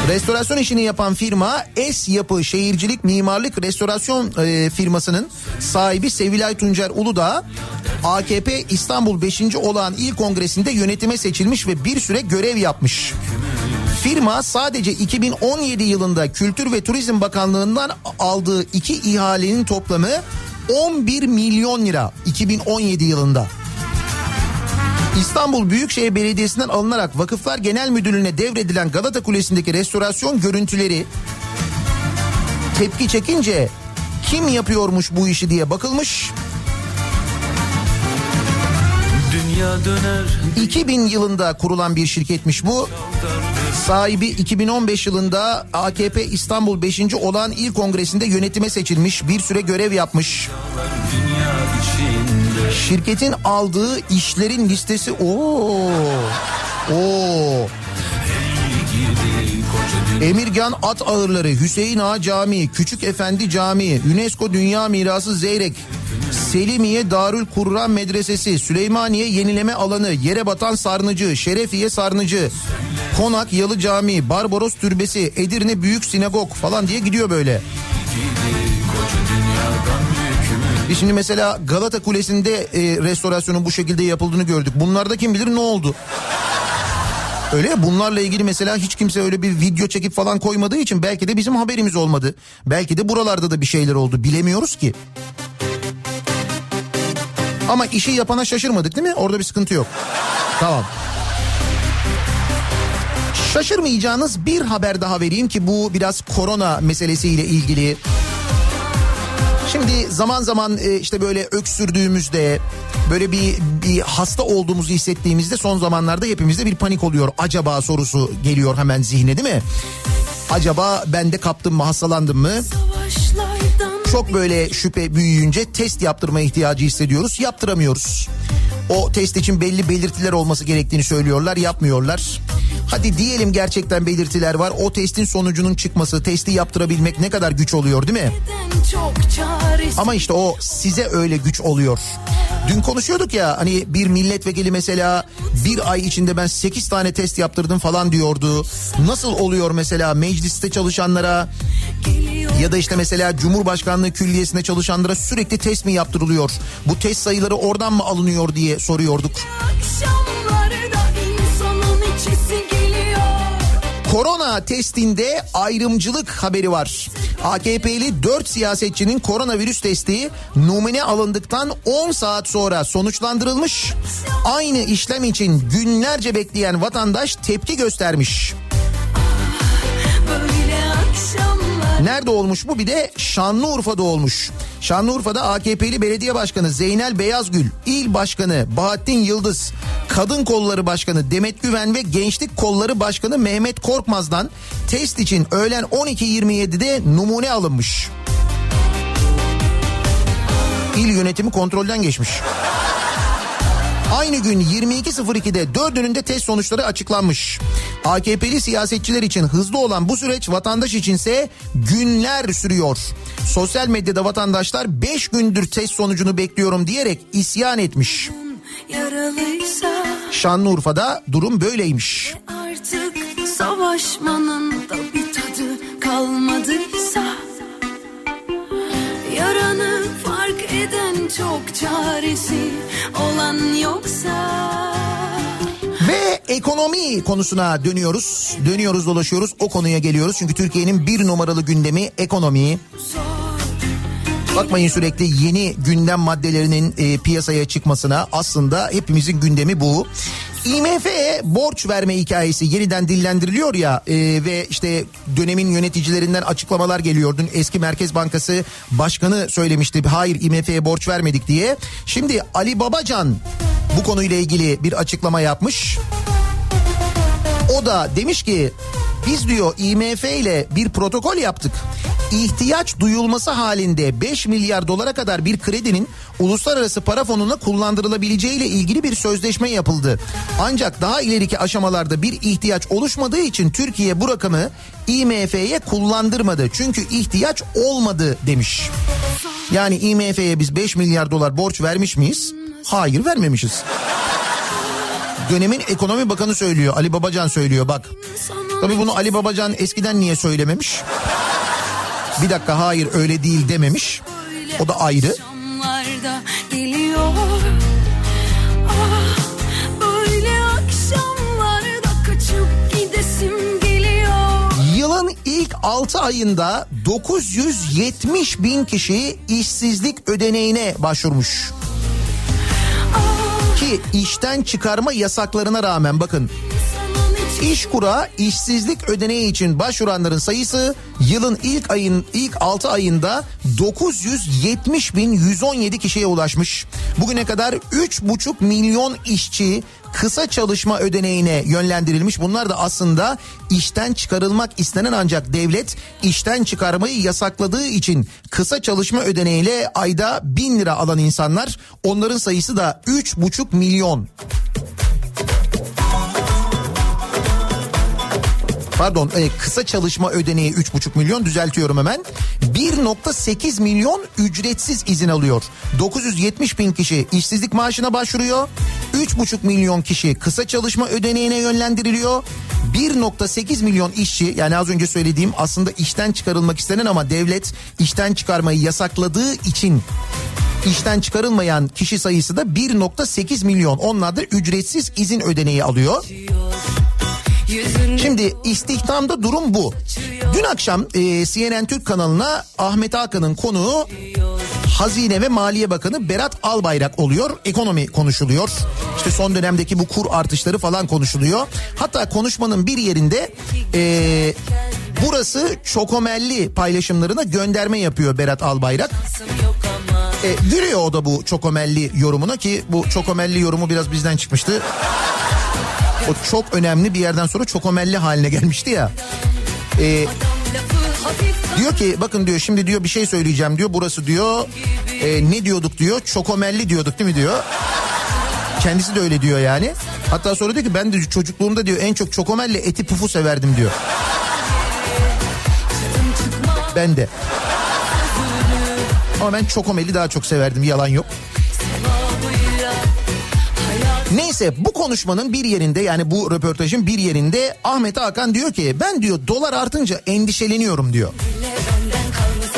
Restorasyon işini yapan firma Es Yapı Şehircilik Mimarlık Restorasyon e, firmasının sahibi Sevilay Tuncer Uludağ AKP İstanbul 5. Olağan İl Kongresi'nde yönetime seçilmiş ve bir süre görev yapmış. Firma sadece 2017 yılında Kültür ve Turizm Bakanlığı'ndan aldığı iki ihalenin toplamı 11 milyon lira 2017 yılında. İstanbul Büyükşehir Belediyesi'nden alınarak Vakıflar Genel Müdürlüğü'ne devredilen Galata Kulesi'ndeki restorasyon görüntüleri tepki çekince kim yapıyormuş bu işi diye bakılmış. Dünya döner 2000 yılında kurulan bir şirketmiş bu. Sahibi 2015 yılında AKP İstanbul 5. Olağan İl Kongresi'nde yönetime seçilmiş. Bir süre görev yapmış. dünya içinde Şirketin aldığı işlerin listesi o. Gidi dünya Emirgan At Ağırları, Hüseyin Ağa Camii, Küçük Efendi Camii, UNESCO Dünya Mirası Zeyrek, Selimiye Darül Kur'an Medresesi, Süleymaniye Yenileme Alanı, Yere Batan Sarnıcı, Şerefiye Sarnıcı, Konak Yalı Camii, Barbaros Türbesi, Edirne Büyük Sinagog falan diye gidiyor böyle. Biz şimdi mesela Galata Kulesi'nde e, restorasyonun bu şekilde yapıldığını gördük. Bunlarda kim bilir ne oldu? Öyle ya bunlarla ilgili mesela hiç kimse öyle bir video çekip falan koymadığı için belki de bizim haberimiz olmadı. Belki de buralarda da bir şeyler oldu bilemiyoruz ki. Ama işi yapana şaşırmadık değil mi? Orada bir sıkıntı yok. Tamam. Şaşırmayacağınız bir haber daha vereyim ki bu biraz korona meselesiyle ilgili. Şimdi zaman zaman e, işte böyle öksürdüğümüzde böyle bir, bir hasta olduğumuzu hissettiğimizde son zamanlarda hepimizde bir panik oluyor. Acaba sorusu geliyor hemen zihne değil mi? Acaba ben de kaptım mı hastalandım mı? Çok böyle şüphe büyüyünce test yaptırma ihtiyacı hissediyoruz. Yaptıramıyoruz. O test için belli belirtiler olması gerektiğini söylüyorlar, yapmıyorlar. Hadi diyelim gerçekten belirtiler var. O testin sonucunun çıkması, testi yaptırabilmek ne kadar güç oluyor değil mi? Ama işte o size öyle güç oluyor. Dün konuşuyorduk ya hani bir milletvekili mesela bir ay içinde ben 8 tane test yaptırdım falan diyordu. Nasıl oluyor mesela mecliste çalışanlara ya da işte mesela Cumhurbaşkanlığı Külliyesi'nde çalışanlara sürekli test mi yaptırılıyor? Bu test sayıları oradan mı alınıyor diye soruyorduk. akşamlarda Korona testinde ayrımcılık haberi var. AKP'li 4 siyasetçinin koronavirüs testi numune alındıktan 10 saat sonra sonuçlandırılmış. Aynı işlem için günlerce bekleyen vatandaş tepki göstermiş. Nerede olmuş bu? Bir de Şanlıurfa'da olmuş. Şanlıurfa'da AKP'li belediye başkanı Zeynel Beyazgül, il başkanı Bahattin Yıldız, kadın kolları başkanı Demet Güven ve gençlik kolları başkanı Mehmet Korkmaz'dan test için öğlen 12.27'de numune alınmış. İl yönetimi kontrolden geçmiş. Aynı gün 22.02'de dördünün de test sonuçları açıklanmış. AKP'li siyasetçiler için hızlı olan bu süreç vatandaş içinse günler sürüyor. Sosyal medyada vatandaşlar 5 gündür test sonucunu bekliyorum diyerek isyan etmiş. Şanlıurfa'da durum böyleymiş. artık savaşmanın da bir tadı kalmadıysa yaranı fark eden çok çaresi olan yoksa Ve ekonomi konusuna dönüyoruz. Dönüyoruz dolaşıyoruz o konuya geliyoruz. Çünkü Türkiye'nin bir numaralı gündemi ekonomi. Bakmayın sürekli yeni gündem maddelerinin e, piyasaya çıkmasına aslında hepimizin gündemi bu. IMF'ye borç verme hikayesi yeniden dillendiriliyor ya e, ve işte dönemin yöneticilerinden açıklamalar geliyor. Eski Merkez Bankası Başkanı söylemişti hayır IMF'ye borç vermedik diye. Şimdi Ali Babacan bu konuyla ilgili bir açıklama yapmış. O da demiş ki biz diyor IMF ile bir protokol yaptık. İhtiyaç duyulması halinde 5 milyar dolara kadar bir kredinin uluslararası para fonuna kullandırılabileceği ile ilgili bir sözleşme yapıldı. Ancak daha ileriki aşamalarda bir ihtiyaç oluşmadığı için Türkiye bu rakamı IMF'ye kullandırmadı. Çünkü ihtiyaç olmadı demiş. Yani IMF'ye biz 5 milyar dolar borç vermiş miyiz? Hayır vermemişiz. Dönemin ekonomi bakanı söylüyor. Ali Babacan söylüyor bak. Tabii bunu Ali Babacan eskiden niye söylememiş? Bir dakika hayır öyle değil dememiş. O da ayrı. Ah gidesim geliyor 6 ayında 970 bin kişi işsizlik ödeneğine başvurmuş. Ki işten çıkarma yasaklarına rağmen bakın İşkur'a işsizlik ödeneği için başvuranların sayısı yılın ilk ayın ilk 6 ayında 970 bin 117 kişiye ulaşmış. Bugüne kadar 3,5 milyon işçi kısa çalışma ödeneğine yönlendirilmiş. Bunlar da aslında işten çıkarılmak istenen ancak devlet işten çıkarmayı yasakladığı için kısa çalışma ödeneğiyle ayda 1000 lira alan insanlar. Onların sayısı da 3,5 milyon. Pardon e, kısa çalışma ödeneği 3,5 milyon düzeltiyorum hemen. 1,8 milyon ücretsiz izin alıyor. 970 bin kişi işsizlik maaşına başvuruyor. 3,5 milyon kişi kısa çalışma ödeneğine yönlendiriliyor. 1,8 milyon işçi yani az önce söylediğim aslında işten çıkarılmak istenen ama devlet işten çıkarmayı yasakladığı için işten çıkarılmayan kişi sayısı da 1,8 milyon. Onlar da ücretsiz izin ödeneği alıyor. Şimdi istihdamda durum bu. Dün akşam e, CNN Türk kanalına Ahmet Hakan'ın konuğu Hazine ve Maliye Bakanı Berat Albayrak oluyor. Ekonomi konuşuluyor. İşte son dönemdeki bu kur artışları falan konuşuluyor. Hatta konuşmanın bir yerinde e, burası çokomelli paylaşımlarına gönderme yapıyor Berat Albayrak. E, gülüyor o da bu çokomelli yorumuna ki bu çokomelli yorumu biraz bizden çıkmıştı. O çok önemli bir yerden sonra çokomelli haline gelmişti ya. Ee, diyor ki bakın diyor şimdi diyor bir şey söyleyeceğim diyor. Burası diyor e, ne diyorduk diyor çokomelli diyorduk değil mi diyor. Kendisi de öyle diyor yani. Hatta sonra diyor ki ben de çocukluğumda diyor en çok çokomelli eti pufu severdim diyor. Ben de. Ama ben çokomeli daha çok severdim yalan yok. Neyse bu konuşmanın bir yerinde yani bu röportajın bir yerinde Ahmet Hakan diyor ki ben diyor dolar artınca endişeleniyorum diyor.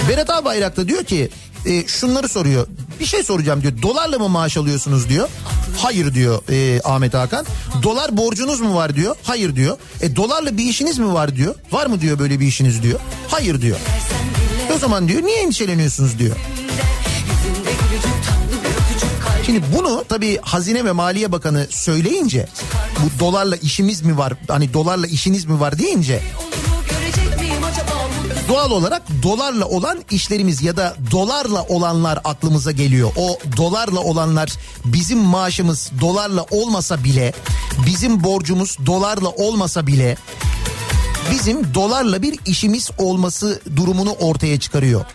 Berat Albayrak da diyor ki e, şunları soruyor. Bir şey soracağım diyor. Dolarla mı maaş alıyorsunuz diyor. Hayır diyor e, Ahmet Hakan. Dolar borcunuz mu var diyor. Hayır diyor. E dolarla bir işiniz mi var diyor. Var mı diyor böyle bir işiniz diyor. Hayır diyor. O zaman diyor niye endişeleniyorsunuz diyor. Şimdi bunu tabii Hazine ve Maliye Bakanı söyleyince bu dolarla işimiz mi var hani dolarla işiniz mi var deyince doğal olarak dolarla olan işlerimiz ya da dolarla olanlar aklımıza geliyor. O dolarla olanlar bizim maaşımız dolarla olmasa bile bizim borcumuz dolarla olmasa bile bizim dolarla bir işimiz olması durumunu ortaya çıkarıyor.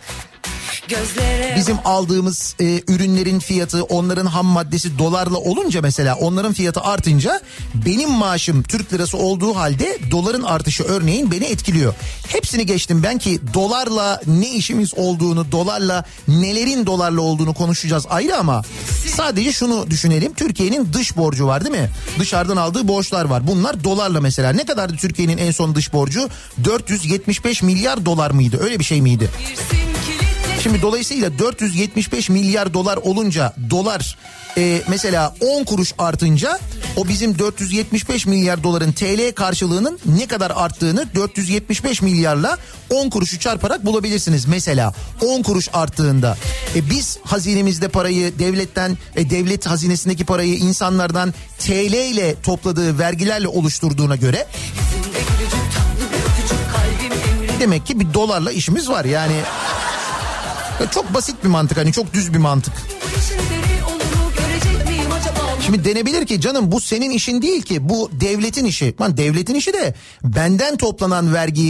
Bizim aldığımız e, ürünlerin fiyatı onların ham maddesi dolarla olunca mesela onların fiyatı artınca benim maaşım Türk lirası olduğu halde doların artışı örneğin beni etkiliyor. Hepsini geçtim ben ki dolarla ne işimiz olduğunu dolarla nelerin dolarla olduğunu konuşacağız ayrı ama sadece şunu düşünelim. Türkiye'nin dış borcu var değil mi? Dışarıdan aldığı borçlar var. Bunlar dolarla mesela. Ne kadardı Türkiye'nin en son dış borcu? 475 milyar dolar mıydı? Öyle bir şey miydi? Şimdi dolayısıyla 475 milyar dolar olunca dolar e, mesela 10 kuruş artınca o bizim 475 milyar doların TL karşılığının ne kadar arttığını 475 milyarla 10 kuruşu çarparak bulabilirsiniz. Mesela 10 kuruş arttığında e, biz hazinemizde parayı devletten e, devlet hazinesindeki parayı insanlardan TL ile topladığı vergilerle oluşturduğuna göre demek ki bir dolarla işimiz var yani. Ya çok basit bir mantık hani çok düz bir mantık. Şimdi denebilir ki canım bu senin işin değil ki bu devletin işi. Lan devletin işi de benden toplanan vergi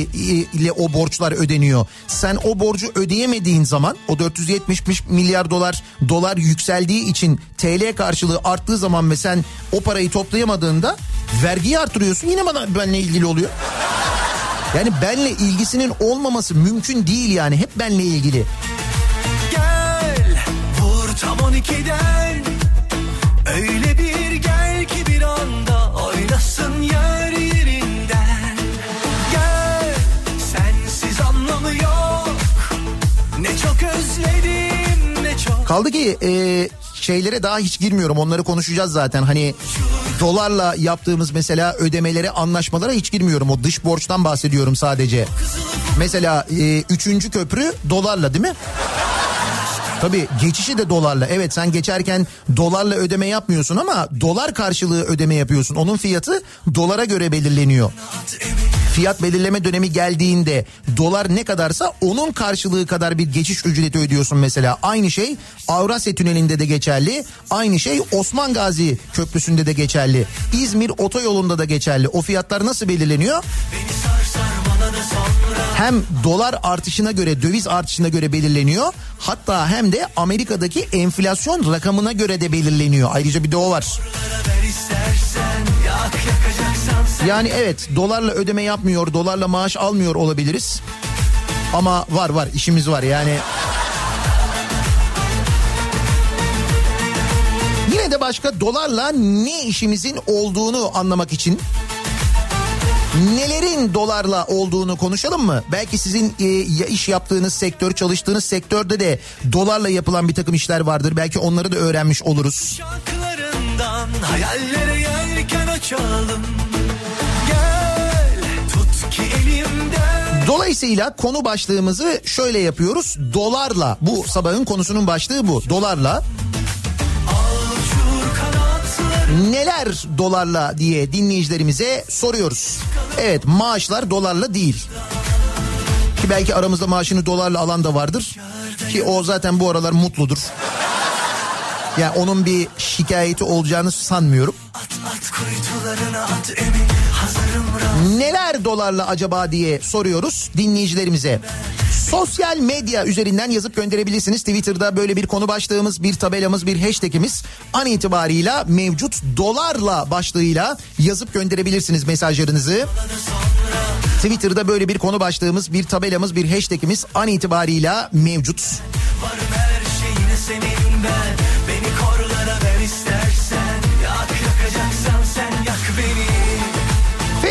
ile o borçlar ödeniyor. Sen o borcu ödeyemediğin zaman o 470 milyar dolar dolar yükseldiği için TL karşılığı arttığı zaman ve sen o parayı toplayamadığında vergiyi artırıyorsun yine bana benle ilgili oluyor. Yani benle ilgisinin olmaması mümkün değil yani hep benle ilgili. 12'den Öyle bir gel ki bir anda oynasın yer yerinden Gel sensiz anlamı yok. Ne çok özledim ne çok Kaldı ki e, şeylere daha hiç girmiyorum. Onları konuşacağız zaten. Hani dolarla yaptığımız mesela ödemelere anlaşmalara hiç girmiyorum. O dış borçtan bahsediyorum sadece. Mesela e, üçüncü köprü dolarla değil mi? Tabii geçişi de dolarla. Evet sen geçerken dolarla ödeme yapmıyorsun ama dolar karşılığı ödeme yapıyorsun. Onun fiyatı dolara göre belirleniyor. Fiyat belirleme dönemi geldiğinde dolar ne kadarsa onun karşılığı kadar bir geçiş ücreti ödüyorsun mesela. Aynı şey Avrasya Tüneli'nde de geçerli. Aynı şey Osman Gazi Köprüsü'nde de geçerli. İzmir Otoyolu'nda da geçerli. O fiyatlar nasıl belirleniyor? Hem dolar artışına göre döviz artışına göre belirleniyor. Hatta hem de Amerika'daki enflasyon rakamına göre de belirleniyor. Ayrıca bir de o var. Yani evet dolarla ödeme yapmıyor, dolarla maaş almıyor olabiliriz. Ama var var işimiz var yani. Yine de başka dolarla ne işimizin olduğunu anlamak için nelerin dolarla olduğunu konuşalım mı? Belki sizin e, iş yaptığınız sektör, çalıştığınız sektörde de dolarla yapılan bir takım işler vardır. Belki onları da öğrenmiş oluruz. Şarkılarından hayallere yelken açalım. Gel tut ki elimden. Dolayısıyla konu başlığımızı şöyle yapıyoruz. Dolarla bu sabahın konusunun başlığı bu. Dolarla neler dolarla diye dinleyicilerimize soruyoruz. Evet maaşlar dolarla değil. Ki belki aramızda maaşını dolarla alan da vardır. Ki o zaten bu aralar mutludur. Yani onun bir şikayeti olacağını sanmıyorum. at at kuytularına at emin. Neler dolarla acaba diye soruyoruz dinleyicilerimize. Sosyal medya üzerinden yazıp gönderebilirsiniz. Twitter'da böyle bir konu başlığımız, bir tabelamız, bir hashtagimiz an itibarıyla mevcut dolarla başlığıyla yazıp gönderebilirsiniz mesajlarınızı. Twitter'da böyle bir konu başlığımız, bir tabelamız, bir hashtagimiz an itibarıyla mevcut. Varım her şeyine senin ben.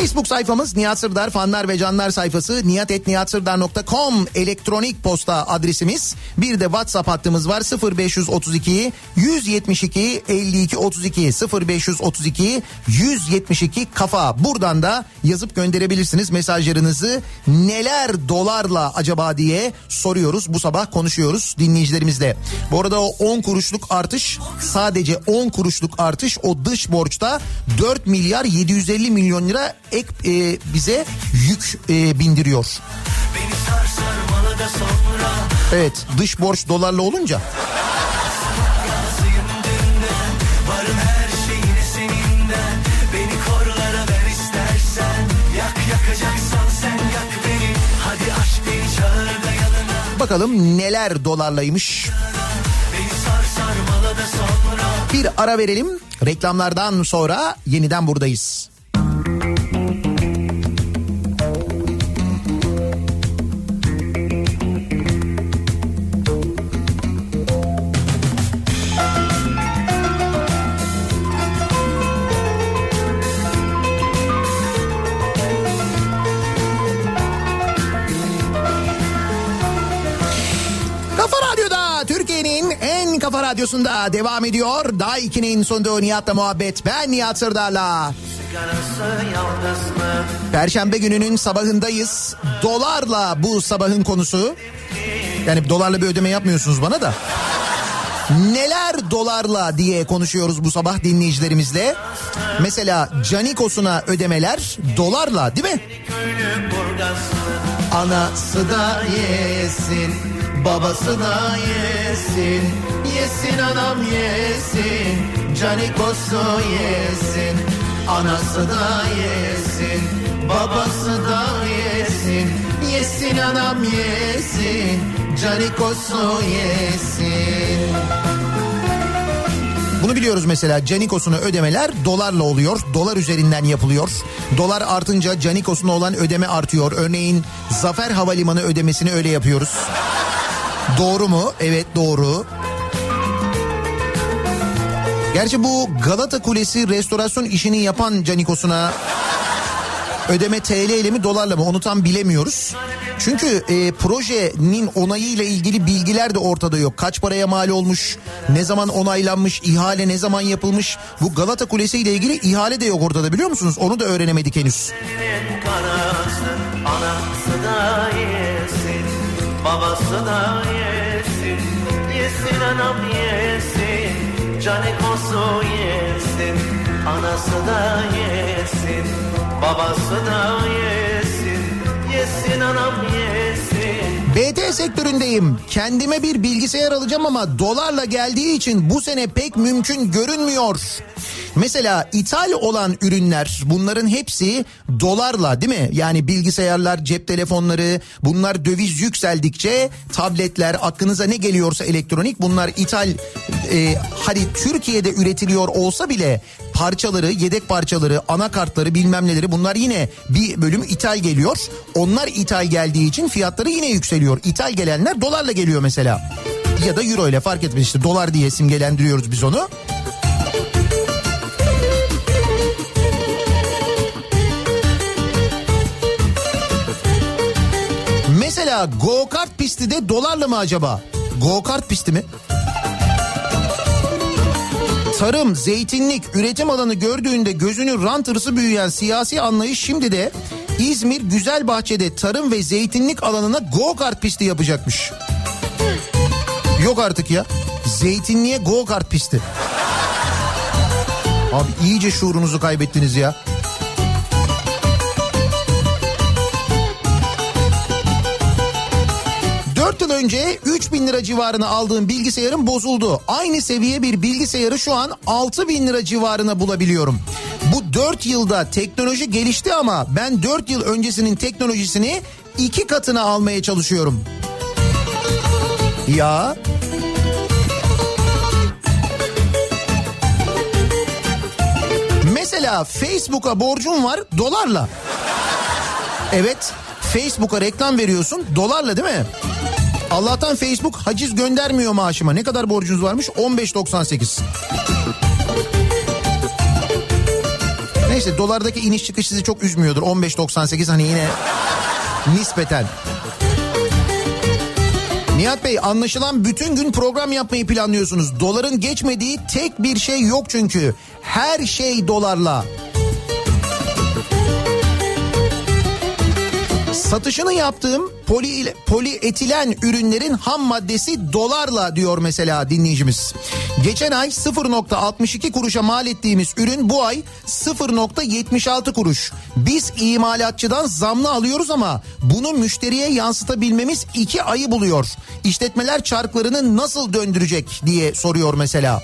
Facebook sayfamız Nihat Sırdar fanlar ve canlar sayfası niyatetniyatsırdar.com elektronik posta adresimiz. Bir de WhatsApp hattımız var 0532 172 52 32 0532 172 kafa. Buradan da yazıp gönderebilirsiniz mesajlarınızı. Neler dolarla acaba diye soruyoruz. Bu sabah konuşuyoruz dinleyicilerimizle. Bu arada o 10 kuruşluk artış sadece 10 kuruşluk artış o dış borçta 4 milyar 750 milyon lira ek e, bize yük e, bindiriyor. Evet dış borç dolarla olunca bakalım neler dolarlaymış. Bir ara verelim reklamlardan sonra yeniden buradayız. Radyosunda devam ediyor. Daha 2'nin sonunda Nihat'la muhabbet. Ben Nihat Sırdar'la. Perşembe gününün sabahındayız. Dolarla bu sabahın konusu. Yani dolarla bir ödeme yapmıyorsunuz bana da. Neler dolarla diye konuşuyoruz bu sabah dinleyicilerimizle. Mesela Canikos'una ödemeler dolarla değil mi? Anası da yesin, babası da yesin. Yesin anam yesin, Canikos'u yesin. Anası da yesin, babası da yesin. Yesin anam yesin, Canikos'u yesin. Bunu biliyoruz mesela Canikos'una ödemeler dolarla oluyor. Dolar üzerinden yapılıyor. Dolar artınca Canikos'una olan ödeme artıyor. Örneğin Zafer Havalimanı ödemesini öyle yapıyoruz. Doğru mu? Evet doğru. Gerçi bu Galata Kulesi restorasyon işini yapan Canikos'una ödeme TL ile mi dolarla mı onu tam bilemiyoruz. Çünkü e, projenin onayıyla ilgili bilgiler de ortada yok. Kaç paraya mal olmuş, ne zaman onaylanmış, ihale ne zaman yapılmış. Bu Galata Kulesi ile ilgili ihale de yok ortada biliyor musunuz? Onu da öğrenemedik henüz. Karası anası da yesin. Babası da yesin Yesin anam yesin Canikosu yesin Anası da yesin Babası da yesin Yesin anam yesin BT sektöründeyim. Kendime bir bilgisayar alacağım ama dolarla geldiği için bu sene pek mümkün görünmüyor. Mesela ithal olan ürünler bunların hepsi dolarla değil mi? Yani bilgisayarlar, cep telefonları bunlar döviz yükseldikçe tabletler aklınıza ne geliyorsa elektronik bunlar ithal e, hani Türkiye'de üretiliyor olsa bile parçaları, yedek parçaları, anakartları bilmem neleri bunlar yine bir bölüm ithal geliyor. Onlar ithal geldiği için fiyatları yine yükseliyor. İthal gelenler dolarla geliyor mesela. Ya da euro ile fark etmez işte dolar diye simgelendiriyoruz biz onu. Mesela go kart pisti de dolarla mı acaba? Go kart pisti mi? Tarım, zeytinlik, üretim alanı gördüğünde gözünü rant hırsı büyüyen siyasi anlayış şimdi de İzmir Güzelbahçe'de tarım ve zeytinlik alanına go kart pisti yapacakmış. Yok artık ya. Zeytinliğe go kart pisti. Abi iyice şuurunuzu kaybettiniz ya. Önce 3 bin lira civarına aldığım bilgisayarım bozuldu. Aynı seviye bir bilgisayarı şu an 6 bin lira civarına bulabiliyorum. Bu 4 yılda teknoloji gelişti ama ben 4 yıl öncesinin teknolojisini iki katına almaya çalışıyorum. Ya Mesela Facebook'a borcun var dolarla. Evet Facebook'a reklam veriyorsun dolarla değil mi? Allah'tan Facebook haciz göndermiyor maaşıma. Ne kadar borcunuz varmış? 15.98. Neyse dolardaki iniş çıkış sizi çok üzmüyordur. 15.98 hani yine nispeten. Nihat Bey anlaşılan bütün gün program yapmayı planlıyorsunuz. Doların geçmediği tek bir şey yok çünkü. Her şey dolarla. Satışını yaptığım poli, polietilen ürünlerin ham maddesi dolarla diyor mesela dinleyicimiz. Geçen ay 0.62 kuruşa mal ettiğimiz ürün bu ay 0.76 kuruş. Biz imalatçıdan zamlı alıyoruz ama bunu müşteriye yansıtabilmemiz iki ayı buluyor. İşletmeler çarklarını nasıl döndürecek diye soruyor mesela.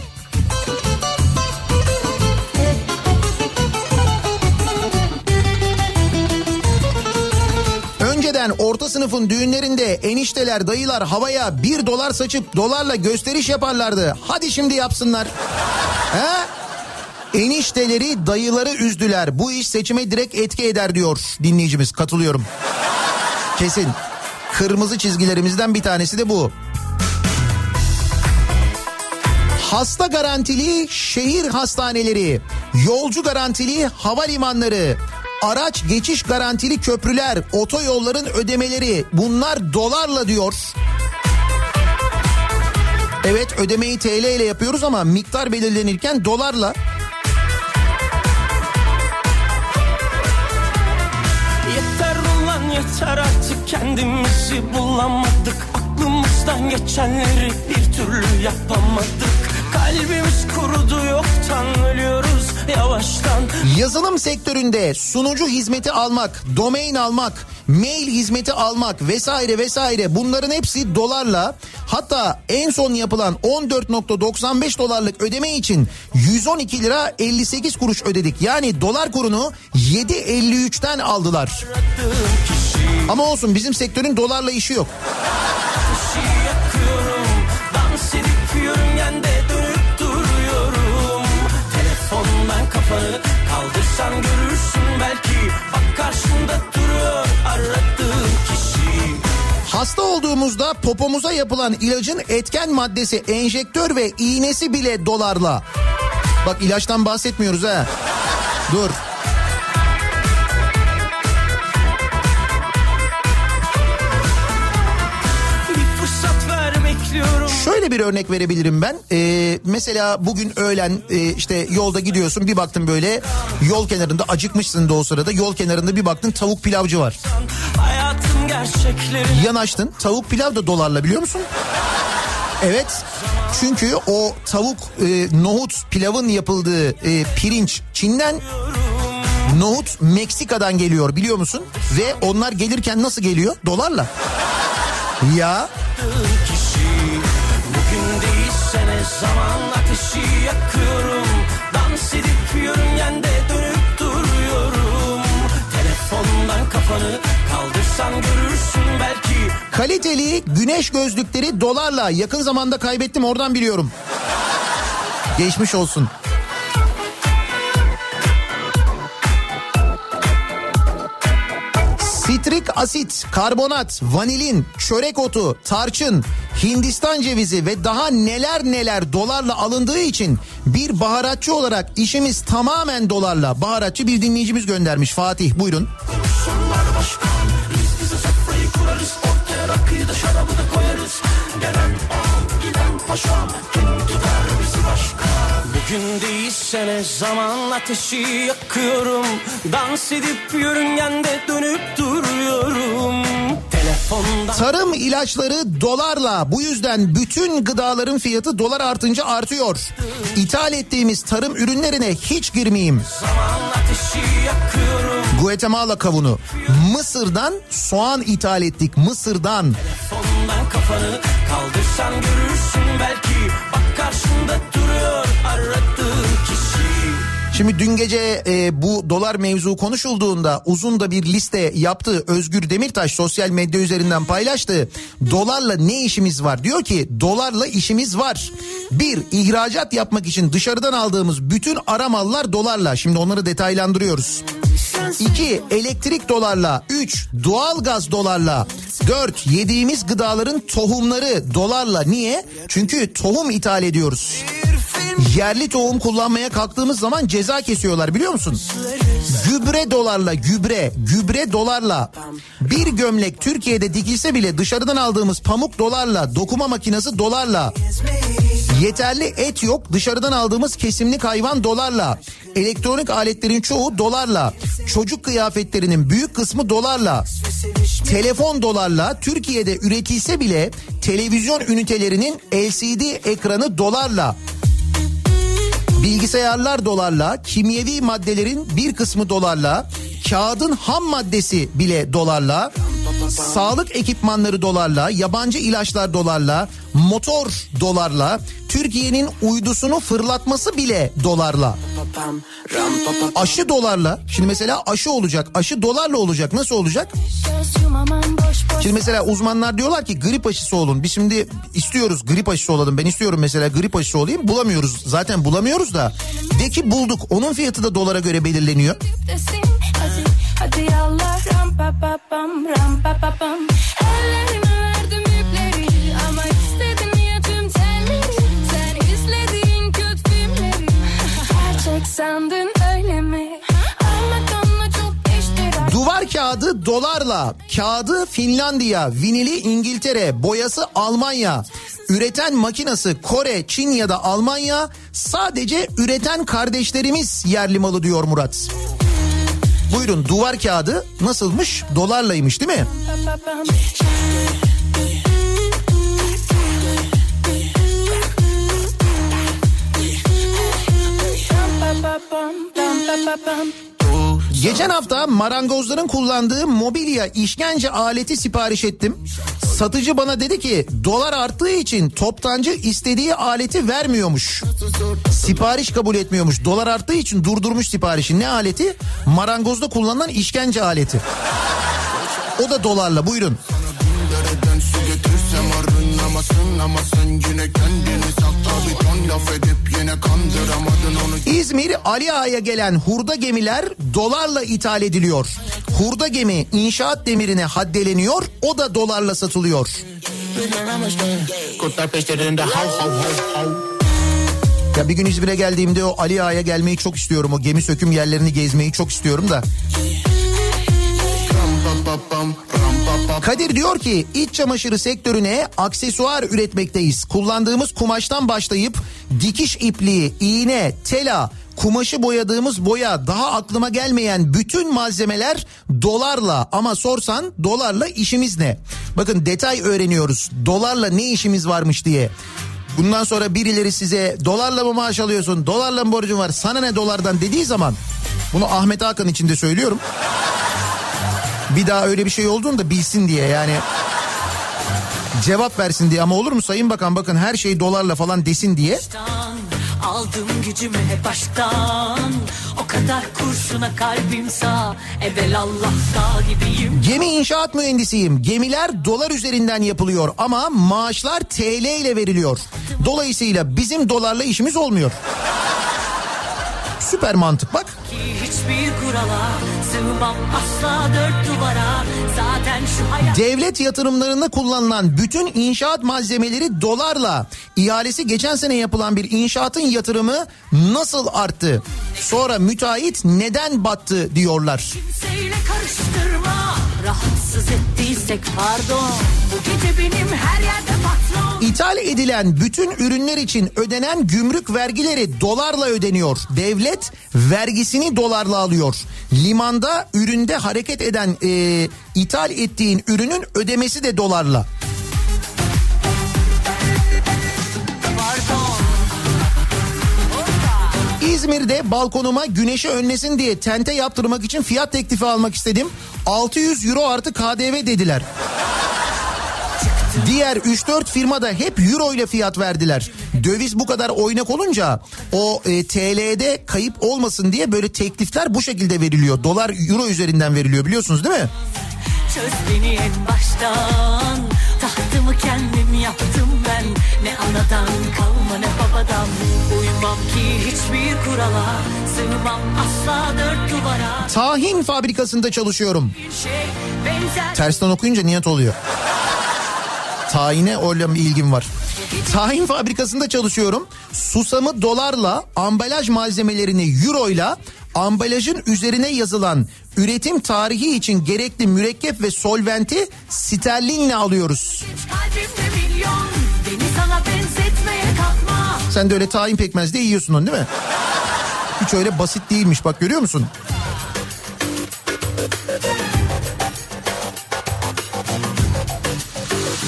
Önceden orta sınıfın düğünlerinde enişteler dayılar havaya bir dolar saçıp dolarla gösteriş yaparlardı. Hadi şimdi yapsınlar. <laughs> He? Enişteleri dayıları üzdüler. Bu iş seçime direkt etki eder diyor dinleyicimiz. Katılıyorum. <laughs> Kesin. Kırmızı çizgilerimizden bir tanesi de bu. Hasta garantili şehir hastaneleri, yolcu garantili havalimanları, araç geçiş garantili köprüler, otoyolların ödemeleri bunlar dolarla diyor. Evet ödemeyi TL ile yapıyoruz ama miktar belirlenirken dolarla. Yeter ulan yeter artık kendimizi bulamadık Aklımızdan geçenleri bir türlü yapamadık Kalbimiz kurudu yoktan ölüyoruz yavaştan Yazılım sektöründe sunucu hizmeti almak, domain almak, mail hizmeti almak vesaire vesaire bunların hepsi dolarla hatta en son yapılan 14.95 dolarlık ödeme için 112 lira 58 kuruş ödedik. Yani dolar kurunu 7.53'ten aldılar. Ama olsun bizim sektörün dolarla işi yok. Kaldırsan görürsün belki Bak karşında duruyor aradığın kişi Hasta olduğumuzda popomuza yapılan ilacın etken maddesi enjektör ve iğnesi bile dolarla. Bak ilaçtan bahsetmiyoruz ha. Dur. Şöyle bir örnek verebilirim ben. Ee, mesela bugün öğlen e, işte yolda gidiyorsun bir baktın böyle yol kenarında acıkmışsın da o sırada yol kenarında bir baktın tavuk pilavcı var. Yanaştın. Tavuk pilav da dolarla biliyor musun? Evet. Çünkü o tavuk e, nohut pilavın yapıldığı e, pirinç Çin'den nohut Meksika'dan geliyor biliyor musun? Ve onlar gelirken nasıl geliyor? Dolarla. Ya zaman ateşi yakıyorum Dans edip yörüngende dönüp duruyorum Telefondan kafanı kaldırsan görürsün belki kaliteli güneş gözlükleri dolarla yakın zamanda kaybettim oradan biliyorum. Geçmiş olsun. Sitrik asit, karbonat, vanilin, çörek otu, tarçın, Hindistan cevizi ve daha neler neler dolarla alındığı için bir baharatçı olarak işimiz tamamen dolarla. Baharatçı bir dinleyicimiz göndermiş Fatih buyurun. Bugün değilse ne zaman ateşi yakıyorum Dans edip yörüngende dönüp duruyorum Telefondan Tarım ilaçları dolarla bu yüzden bütün gıdaların fiyatı dolar artınca artıyor. İthal ettiğimiz tarım ürünlerine hiç girmeyeyim. Guatemala kavunu. Mısır'dan soğan ithal ettik. Mısır'dan. Telefondan kafanı kaldırsan görürsün belki Bak karşında kişi Şimdi dün gece e, bu dolar mevzu konuşulduğunda uzun da bir liste yaptı. Özgür Demirtaş sosyal medya üzerinden paylaştı. Dolarla ne işimiz var? Diyor ki dolarla işimiz var. Bir, ihracat yapmak için dışarıdan aldığımız bütün ara mallar dolarla. Şimdi onları detaylandırıyoruz. 2. Elektrik dolarla. 3. Doğalgaz dolarla. 4. Yediğimiz gıdaların tohumları dolarla. Niye? Çünkü tohum ithal ediyoruz. Yerli tohum kullanmaya kalktığımız zaman ceza kesiyorlar biliyor musun? Gübre dolarla gübre, gübre dolarla. Bir gömlek Türkiye'de dikilse bile dışarıdan aldığımız pamuk dolarla, dokuma makinesi dolarla. Yeterli et yok dışarıdan aldığımız kesimlik hayvan dolarla. Elektronik aletlerin çoğu dolarla. Çocuk kıyafetlerinin büyük kısmı dolarla. Telefon dolarla Türkiye'de üretilse bile televizyon ünitelerinin LCD ekranı dolarla. Bilgisayarlar dolarla, kimyevi maddelerin bir kısmı dolarla, kağıdın ham maddesi bile dolarla, sağlık ekipmanları dolarla, yabancı ilaçlar dolarla, motor dolarla, Türkiye'nin uydusunu fırlatması bile dolarla. Aşı dolarla. Şimdi mesela aşı olacak. Aşı dolarla olacak. Nasıl olacak? Şimdi mesela uzmanlar diyorlar ki grip aşısı olun. Biz şimdi istiyoruz grip aşısı olalım. Ben istiyorum mesela grip aşısı olayım. Bulamıyoruz. Zaten bulamıyoruz da. De ki bulduk. Onun fiyatı da dolara göre belirleniyor. Hadi, hadi Allah ram pa pa pam ram pa pa pam. Ellerine verdim ipleri ama istedin ya tüm telleri. Sen izlediğin kötü filmleri. Gerçek sandın öyle mi? Duvar kağıdı dolarla, kağıdı Finlandiya, vinili İngiltere, boyası Almanya, üreten makinası Kore, Çin ya da Almanya, sadece üreten kardeşlerimiz yerli malı diyor Murat. Buyurun duvar kağıdı nasılmış? Dolarlaymış değil mi? Geçen hafta marangozların kullandığı mobilya işkence aleti sipariş ettim. Satıcı bana dedi ki dolar arttığı için toptancı istediği aleti vermiyormuş. Sipariş kabul etmiyormuş. Dolar arttığı için durdurmuş siparişi. Ne aleti? Marangozda kullanılan işkence aleti. O da dolarla buyurun. Bir ton laf edip yine kandıramadın onu İzmir Ali Ağa'ya gelen hurda gemiler dolarla ithal ediliyor. Hurda gemi inşaat demirine haddeleniyor o da dolarla satılıyor. Kurtlar peşlerinde hav hav hav hav Ya bir gün İzmir'e geldiğimde o Ali Ağa'ya gelmeyi çok istiyorum. O gemi söküm yerlerini gezmeyi çok istiyorum da. Kadir diyor ki iç çamaşırı sektörüne aksesuar üretmekteyiz. Kullandığımız kumaştan başlayıp dikiş ipliği, iğne, tela, kumaşı boyadığımız boya daha aklıma gelmeyen bütün malzemeler dolarla ama sorsan dolarla işimiz ne? Bakın detay öğreniyoruz dolarla ne işimiz varmış diye. Bundan sonra birileri size dolarla mı maaş alıyorsun dolarla mı borcun var sana ne dolardan dediği zaman bunu Ahmet Hakan için de söylüyorum. Bir daha öyle bir şey olduğunu da bilsin diye yani cevap versin diye ama olur mu Sayın Bakan bakın her şey dolarla falan desin diye. Aldım gücümü hep baştan O kadar kurşuna kalbim sağ Evvel Allah dağ gibiyim Gemi inşaat mühendisiyim. Gemiler dolar üzerinden yapılıyor ama maaşlar TL ile veriliyor. Dolayısıyla bizim dolarla işimiz olmuyor. Süper mantık bak. Hiçbir kurala Sığmam asla dört duvara Zaten şu hayat Devlet yatırımlarında kullanılan bütün inşaat malzemeleri dolarla ihalesi geçen sene yapılan bir inşaatın yatırımı nasıl arttı? Sonra müteahhit neden battı diyorlar. kimseyle karıştırma Rahatsız ettiysek pardon Bu gece benim her yerde patron İthal edilen bütün ürünler için ödenen gümrük vergileri dolarla ödeniyor. Devlet vergisini dolarla alıyor. Limanda üründe hareket eden e, ithal ettiğin ürünün ödemesi de dolarla. İzmir'de balkonuma güneşi önlesin diye tente yaptırmak için fiyat teklifi almak istedim. 600 euro artı KDV dediler. Diğer 3-4 firmada hep euro ile fiyat verdiler. Döviz bu kadar oynak olunca o e, TL'de kayıp olmasın diye böyle teklifler bu şekilde veriliyor. Dolar euro üzerinden veriliyor biliyorsunuz değil mi? Çöz beni en baştan Tahtımı kendim yaptım ben Ne anadan kalma ne babadan Uymam ki hiçbir kurala Sığmam asla dört duvara Tahin fabrikasında çalışıyorum. Şey benzer Tersten okuyunca niyet oluyor. Tayine öyle ilgim var. Tahin fabrikasında çalışıyorum. Susamı dolarla, ambalaj malzemelerini euroyla, ambalajın üzerine yazılan üretim tarihi için gerekli mürekkep ve solventi sterlinle alıyoruz. Milyon Sen de öyle tahin pekmez de yiyorsun onu değil mi? Hiç öyle basit değilmiş bak görüyor musun?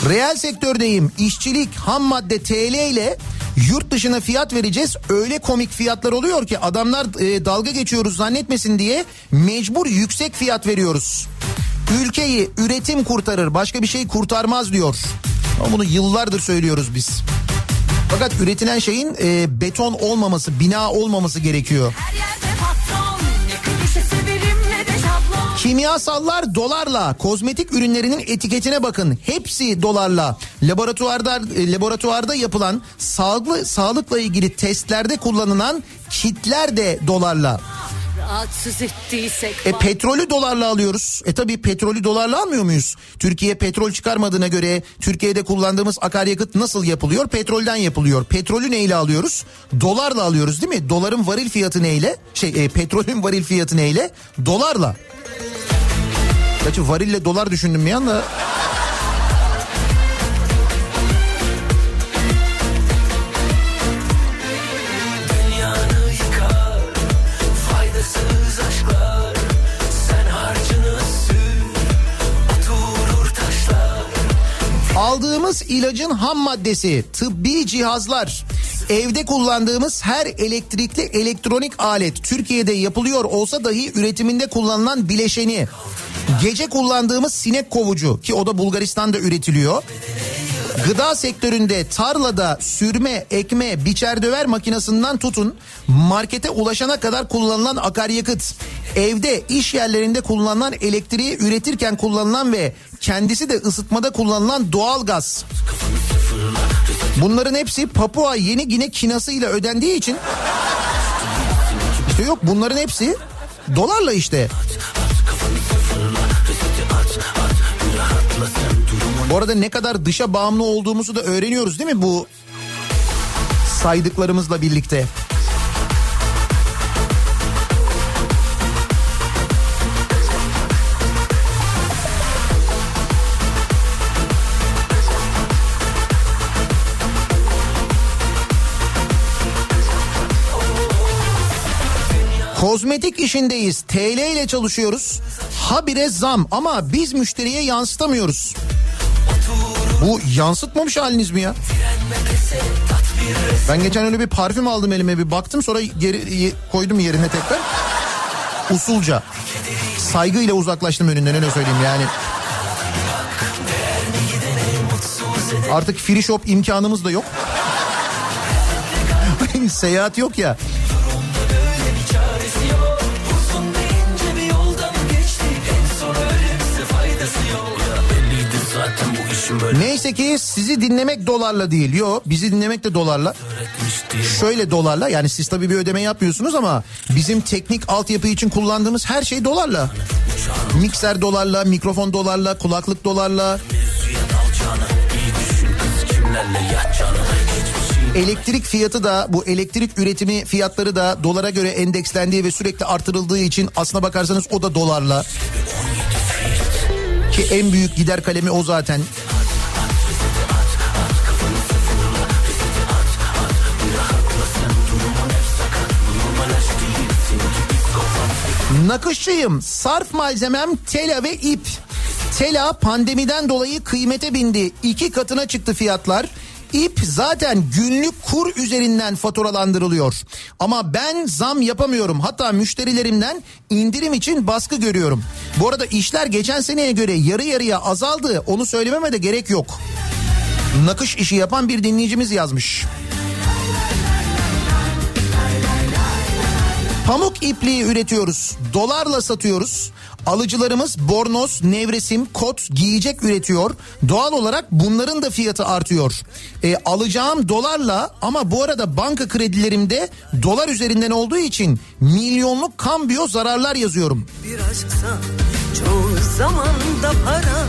Reel sektördeyim. İşçilik, ham madde TL ile yurt dışına fiyat vereceğiz. Öyle komik fiyatlar oluyor ki adamlar e, dalga geçiyoruz zannetmesin diye mecbur yüksek fiyat veriyoruz. Ülkeyi üretim kurtarır, başka bir şey kurtarmaz diyor. Ama bunu yıllardır söylüyoruz biz. Fakat üretilen şeyin e, beton olmaması, bina olmaması gerekiyor. Her yerde patron Kimyasallar dolarla, kozmetik ürünlerinin etiketine bakın. Hepsi dolarla. Laboratuvarda e, laboratuvarda yapılan sağlıklı sağlıkla ilgili testlerde kullanılan kitler de dolarla. Rahatsız ettiysek E petrolü dolarla alıyoruz. E tabi petrolü dolarla almıyor muyuz? Türkiye petrol çıkarmadığına göre Türkiye'de kullandığımız akaryakıt nasıl yapılıyor? Petrolden yapılıyor. Petrolü neyle alıyoruz? Dolarla alıyoruz değil mi? Doların varil fiyatı neyle? Şey e, petrolün varil fiyatı neyle? Dolarla. Gerçi varille dolar düşündüm bir anda. Aldığımız ilacın ham maddesi, tıbbi cihazlar, evde kullandığımız her elektrikli elektronik alet Türkiye'de yapılıyor olsa dahi üretiminde kullanılan bileşeni, gece kullandığımız sinek kovucu ki o da Bulgaristan'da üretiliyor. Gıda sektöründe tarlada sürme, ekme, biçer döver makinesinden tutun markete ulaşana kadar kullanılan akaryakıt, evde iş yerlerinde kullanılan elektriği üretirken kullanılan ve kendisi de ısıtmada kullanılan doğal gaz. Bunların hepsi Papua Yeni Gine kinası ile ödendiği için işte yok bunların hepsi dolarla işte. Bu arada ne kadar dışa bağımlı olduğumuzu da öğreniyoruz değil mi bu saydıklarımızla birlikte? Kozmetik işindeyiz. TL ile çalışıyoruz. Habire zam ama biz müşteriye yansıtamıyoruz. Bu yansıtmamış haliniz mi ya? Ben geçen öyle bir parfüm aldım elime bir baktım sonra geri koydum yerine tekrar. Usulca. Saygıyla uzaklaştım önünden öyle söyleyeyim yani. Artık free shop imkanımız da yok. <laughs> Seyahat yok ya. Neyse ki sizi dinlemek dolarla değil. Yo bizi dinlemek de dolarla. Şöyle dolarla yani siz tabii bir ödeme yapmıyorsunuz ama bizim teknik altyapı için kullandığımız her şey dolarla. Mikser dolarla, mikrofon dolarla, kulaklık dolarla. Elektrik fiyatı da bu elektrik üretimi fiyatları da dolara göre endekslendiği ve sürekli artırıldığı için aslına bakarsanız o da dolarla. Ki en büyük gider kalemi o zaten. Nakışçıyım. Sarf malzemem tela ve ip. Tela pandemiden dolayı kıymete bindi. İki katına çıktı fiyatlar. İp zaten günlük kur üzerinden faturalandırılıyor. Ama ben zam yapamıyorum. Hatta müşterilerimden indirim için baskı görüyorum. Bu arada işler geçen seneye göre yarı yarıya azaldı. Onu söylememe de gerek yok. Nakış işi yapan bir dinleyicimiz yazmış. Pamuk ipliği üretiyoruz. Dolarla satıyoruz. Alıcılarımız bornoz, nevresim, kot, giyecek üretiyor. Doğal olarak bunların da fiyatı artıyor. E, alacağım dolarla ama bu arada banka kredilerimde dolar üzerinden olduğu için milyonluk kambiyo zararlar yazıyorum. bir aşksa çoğu zaman da para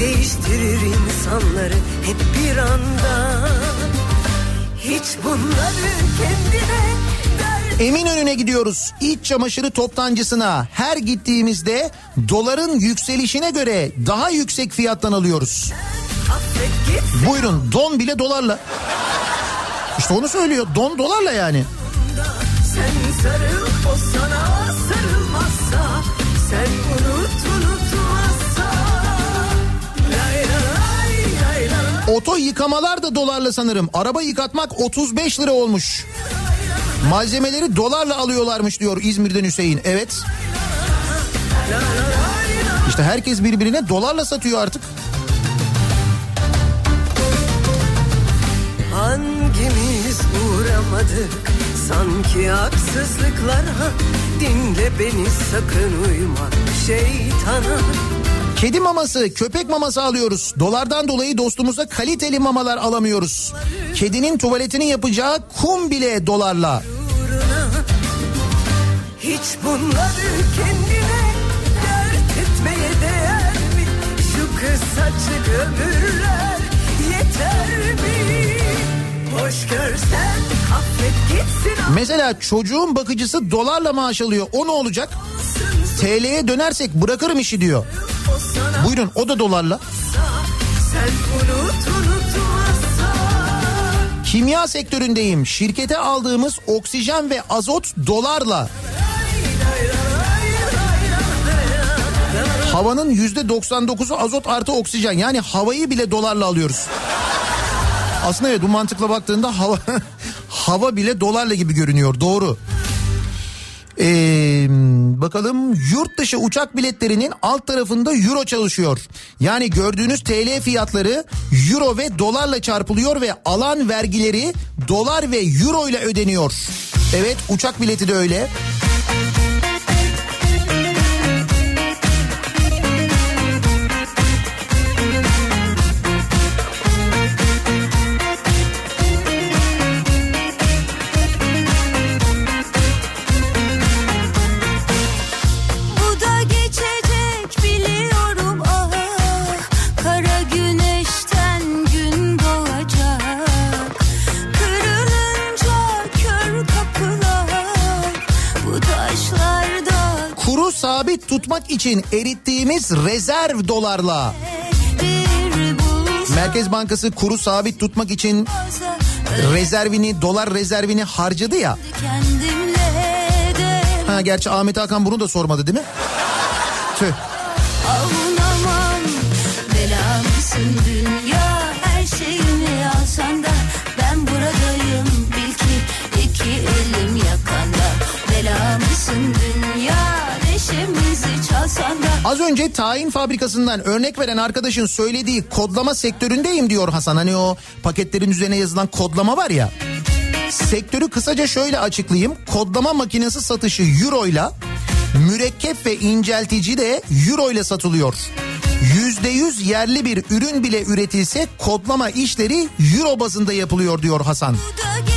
değiştirir insanları hep bir anda. Hiç bunları kendine Eminönü'ne gidiyoruz. İç çamaşırı toptancısına. Her gittiğimizde doların yükselişine göre daha yüksek fiyattan alıyoruz. Buyurun don bile dolarla. İşte onu söylüyor. Don dolarla yani. sen sarıl o sana sarılmazsa sen unut unutmazsa lay lay lay lay Oto yıkamalar da dolarla sanırım. Araba yıkatmak 35 lira olmuş. Malzemeleri dolarla alıyorlarmış diyor İzmir'den Hüseyin. Evet. İşte herkes birbirine dolarla satıyor artık. Hangimiz uğramadık sanki haksızlıklara Dinle beni sakın uyma şeytana Kedi maması, köpek maması alıyoruz. Dolardan dolayı dostumuza kaliteli mamalar alamıyoruz. Kedinin tuvaletini yapacağı kum bile dolarla. Hiç bunları kendine dert etmeye değer mi? Şu kısacık ömürler yeter mi? Hoş görsen affet gitsin Mesela çocuğun bakıcısı dolarla maaş alıyor. O ne olacak? TL'ye dönersek bırakırım işi diyor. Buyurun o da dolarla. Kimya sektöründeyim. Şirkete aldığımız oksijen ve azot dolarla. Havanın yüzde 99'u azot artı oksijen. Yani havayı bile dolarla alıyoruz. Aslında evet bu mantıkla baktığında hava <laughs> hava bile dolarla gibi görünüyor. Doğru. Ee, bakalım yurt dışı uçak biletlerinin alt tarafında euro çalışıyor. Yani gördüğünüz TL fiyatları euro ve dolarla çarpılıyor ve alan vergileri dolar ve euro ile ödeniyor. Evet uçak bileti de öyle. Tutmak için erittiğimiz rezerv dolarla. Merkez Bankası kuru sabit tutmak için rezervini dolar rezervini harcadı ya. Ha gerçi Ahmet Hakan bunu da sormadı değil mi? Tüh. Avunamam dünya Az önce tayin fabrikasından örnek veren arkadaşın söylediği kodlama sektöründeyim diyor Hasan. Hani o paketlerin üzerine yazılan kodlama var ya. Sektörü kısaca şöyle açıklayayım. Kodlama makinesi satışı euro ile mürekkep ve inceltici de euro ile satılıyor. %100 yerli bir ürün bile üretilse kodlama işleri euro bazında yapılıyor diyor Hasan. Bu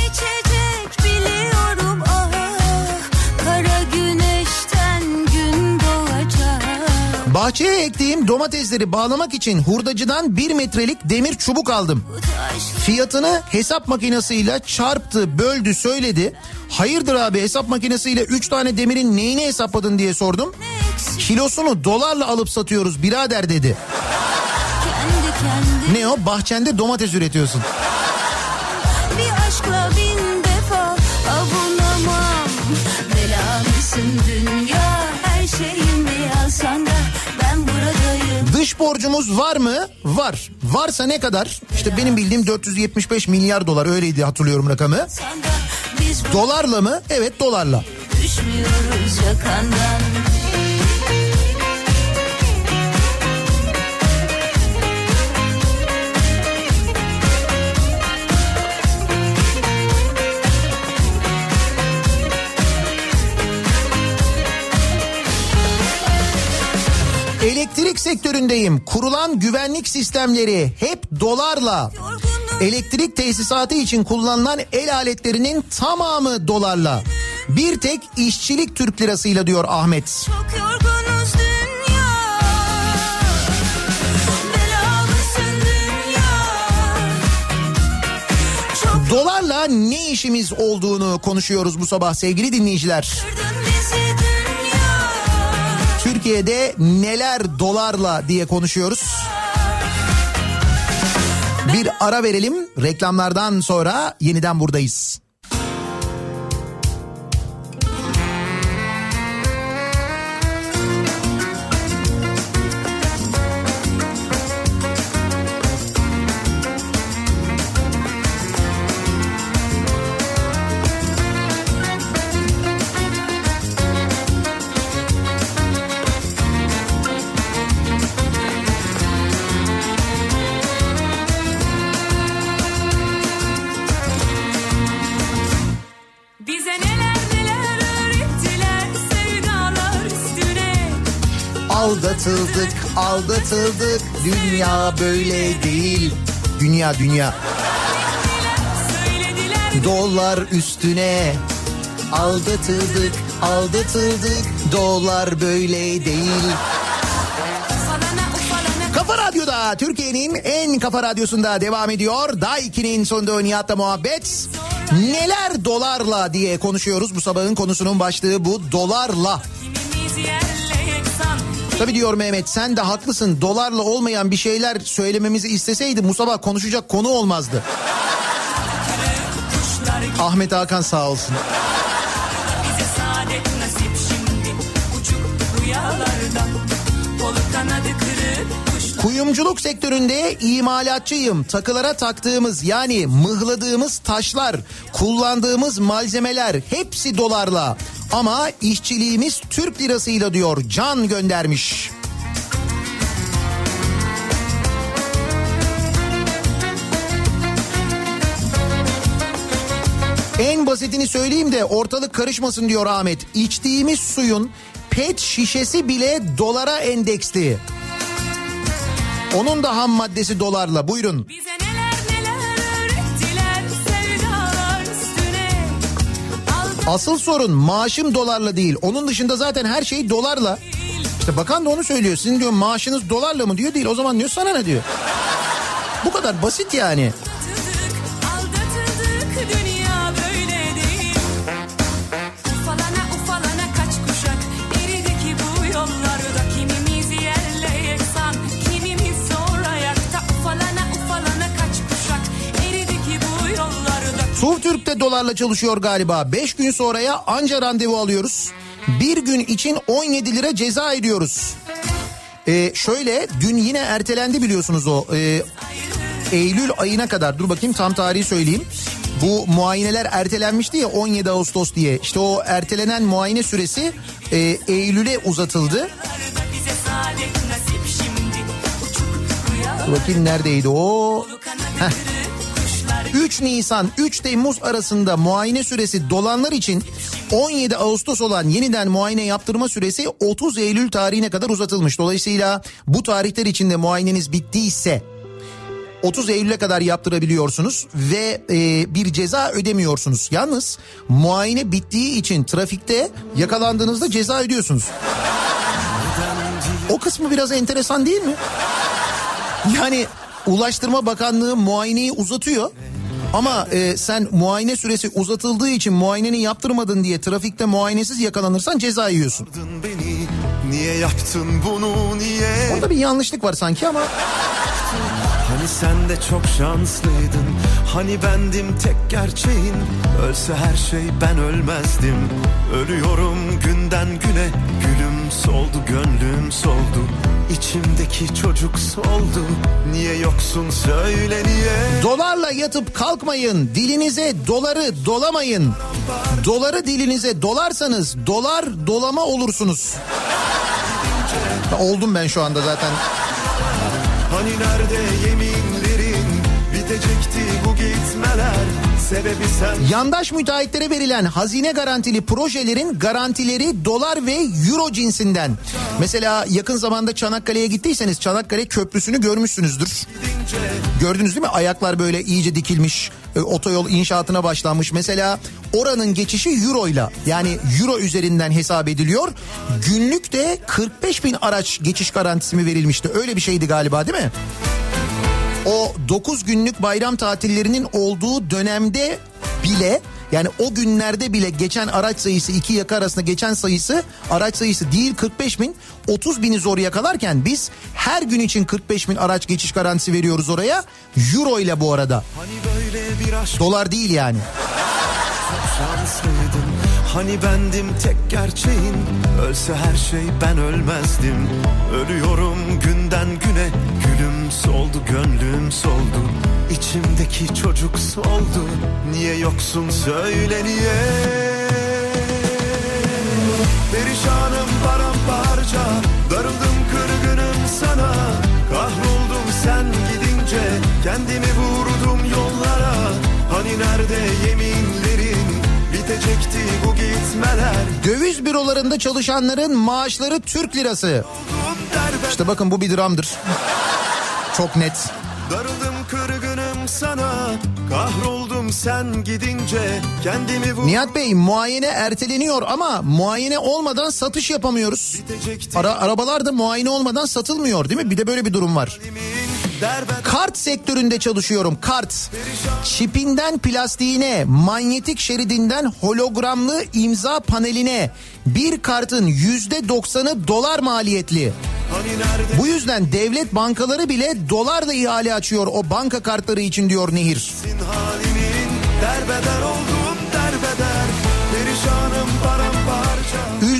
Bahçeye ektiğim domatesleri bağlamak için hurdacıdan bir metrelik demir çubuk aldım. Fiyatını hesap makinesiyle çarptı, böldü, söyledi. Hayırdır abi hesap makinesiyle 3 tane demirin neyini hesapladın diye sordum. Kilosunu dolarla alıp satıyoruz birader dedi. kendi kendi Ne o bahçende domates üretiyorsun. Bir aşkla Dış borcumuz var mı? Var. Varsa ne kadar? İşte benim bildiğim 475 milyar dolar öyleydi hatırlıyorum rakamı. Dolarla mı? Evet dolarla. düşmüyoruz yakandan Elektrik sektöründeyim. Kurulan güvenlik sistemleri hep dolarla. Elektrik tesisatı için kullanılan el aletlerinin tamamı dolarla. Bir tek işçilik Türk lirasıyla diyor Ahmet. Çok yorgunuz Dolarla ne işimiz olduğunu konuşuyoruz bu sabah sevgili dinleyiciler. dünya Türkiye'de neler dolarla diye konuşuyoruz. Bir ara verelim. Reklamlardan sonra yeniden buradayız. Aldatıldık, aldatıldık. Dünya böyle değil. Dünya dünya. Dolar üstüne. Aldatıldık, aldatıldık. Dolar böyle değil. Kafa Radyo'da Türkiye'nin en kafa radyosunda devam ediyor. Day 2'nin sonunda Nihat'la muhabbet. Neler dolarla diye konuşuyoruz. Bu sabahın konusunun başlığı bu dolarla. kimimiz yeksan Tabii diyor Mehmet sen de haklısın. Dolarla olmayan bir şeyler söylememizi isteseydi bu sabah konuşacak konu olmazdı. Ahmet Hakan sağ olsun. Kuyumculuk sektöründe imalatçıyım. Takılara taktığımız yani mıhladığımız taşlar, kullandığımız malzemeler hepsi dolarla. Ama işçiliğimiz Türk lirasıyla diyor Can göndermiş. En basitini söyleyeyim de ortalık karışmasın diyor Ahmet. İçtiğimiz suyun pet şişesi bile dolara endeksli. Onun da ham maddesi dolarla. Buyurun. bize neler Asıl sorun maaşım dolarla değil. Onun dışında zaten her şey dolarla. İşte bakan da onu söylüyor. Sizin diyor maaşınız dolarla mı diyor değil. O zaman diyor sana ne diyor. Bu kadar basit yani. Surtürk de dolarla çalışıyor galiba. 5 gün sonraya anca randevu alıyoruz. Bir gün için 17 lira ceza ediyoruz. Ee, şöyle dün yine ertelendi biliyorsunuz o e, Eylül ayına kadar dur bakayım tam tarihi söyleyeyim. Bu muayeneler ertelenmişti ya 17 Ağustos diye. İşte o ertelenen muayene süresi e, Eylül'e uzatıldı. bakayım neredeydi o? kuşlar 3 Nisan 3 Temmuz arasında muayene süresi dolanlar için 17 Ağustos olan yeniden muayene yaptırma süresi 30 Eylül tarihine kadar uzatılmış. Dolayısıyla bu tarihler içinde muayeneniz bittiyse 30 Eylül'e kadar yaptırabiliyorsunuz ve e, bir ceza ödemiyorsunuz. Yalnız muayene bittiği için trafikte yakalandığınızda ceza ödüyorsunuz. O kısmı biraz enteresan değil mi? Yani Ulaştırma Bakanlığı muayeneyi uzatıyor. Ama e, sen muayene süresi uzatıldığı için muayeneni yaptırmadın diye trafikte muayenesiz yakalanırsan ceza yiyorsun. beni Niye yaptın bunu niye? Orada bir yanlışlık var sanki ama. Hani sen de çok şanslıydın Hani bendim tek gerçeğin. Ölse her şey ben ölmezdim Ölüyorum günden güne. Gülüm soldu gönlüm soldu İçimdeki çocuk soldu Niye yoksun söyle niye dolarla yatıp kalkmayın. Dilinize doları dolamayın. Doları dilinize dolarsanız dolar dolama olursunuz. Oldum ben şu anda zaten. Hani nerede yeminlerin Bitecekti bu gitmeler Yandaş müteahhitlere verilen hazine garantili projelerin garantileri dolar ve euro cinsinden. Mesela yakın zamanda Çanakkale'ye gittiyseniz Çanakkale Köprüsü'nü görmüşsünüzdür. Gördünüz değil mi? Ayaklar böyle iyice dikilmiş. e, otoyol inşaatına başlanmış. Mesela oranın geçişi euro ile yani euro üzerinden hesap ediliyor. Günlük de 45 bin araç geçiş garantisi mi verilmişti? Öyle bir şeydi galiba değil mi? O 9 günlük bayram tatillerinin olduğu dönemde bile yani o günlerde bile geçen araç sayısı iki yaka arasında geçen sayısı araç sayısı değil 45 bin 30 bini zor yakalarken biz her gün için 45 bin araç geçiş garantisi veriyoruz oraya. Euro ile bu arada. Hani aşk dolar değil yani. Hani bendim tek gerçeğin. Ölse her şey ben ölmezdim. Ölüyorum günden güne Gülüm soldu gönlüm soldu. İçimdeki çocuk soldu. Niye yoksun? Söyle niye? Perişanım paramparça. Darıldım kırgınım sana. Kahroldum sen gidince. Kendimi vurdum yollara. Hani nerede yeminlerin Bitecekti bu gitmeler Döviz bürolarında çalışanların maaşları Türk lirası. İşte bakın bu bir dramdır. Çok net. Darıldım kırgınım sana Kahroldum sen gidince Kendimi vurdum Nihat Bey muayene erteleniyor ama muayene olmadan satış yapamıyoruz. Ara, arabalar da muayene olmadan satılmıyor değil mi? Bir de böyle bir durum var. derbeder Kart sektöründe çalışıyorum kart. Çipinden plastiğine, manyetik şeridinden hologramlı imza paneline bir kartın yüzde doksanı dolar maliyetli. Bu yüzden devlet bankaları bile dolarla ihale açıyor o banka kartları için diyor Nehir. Derbeder oldum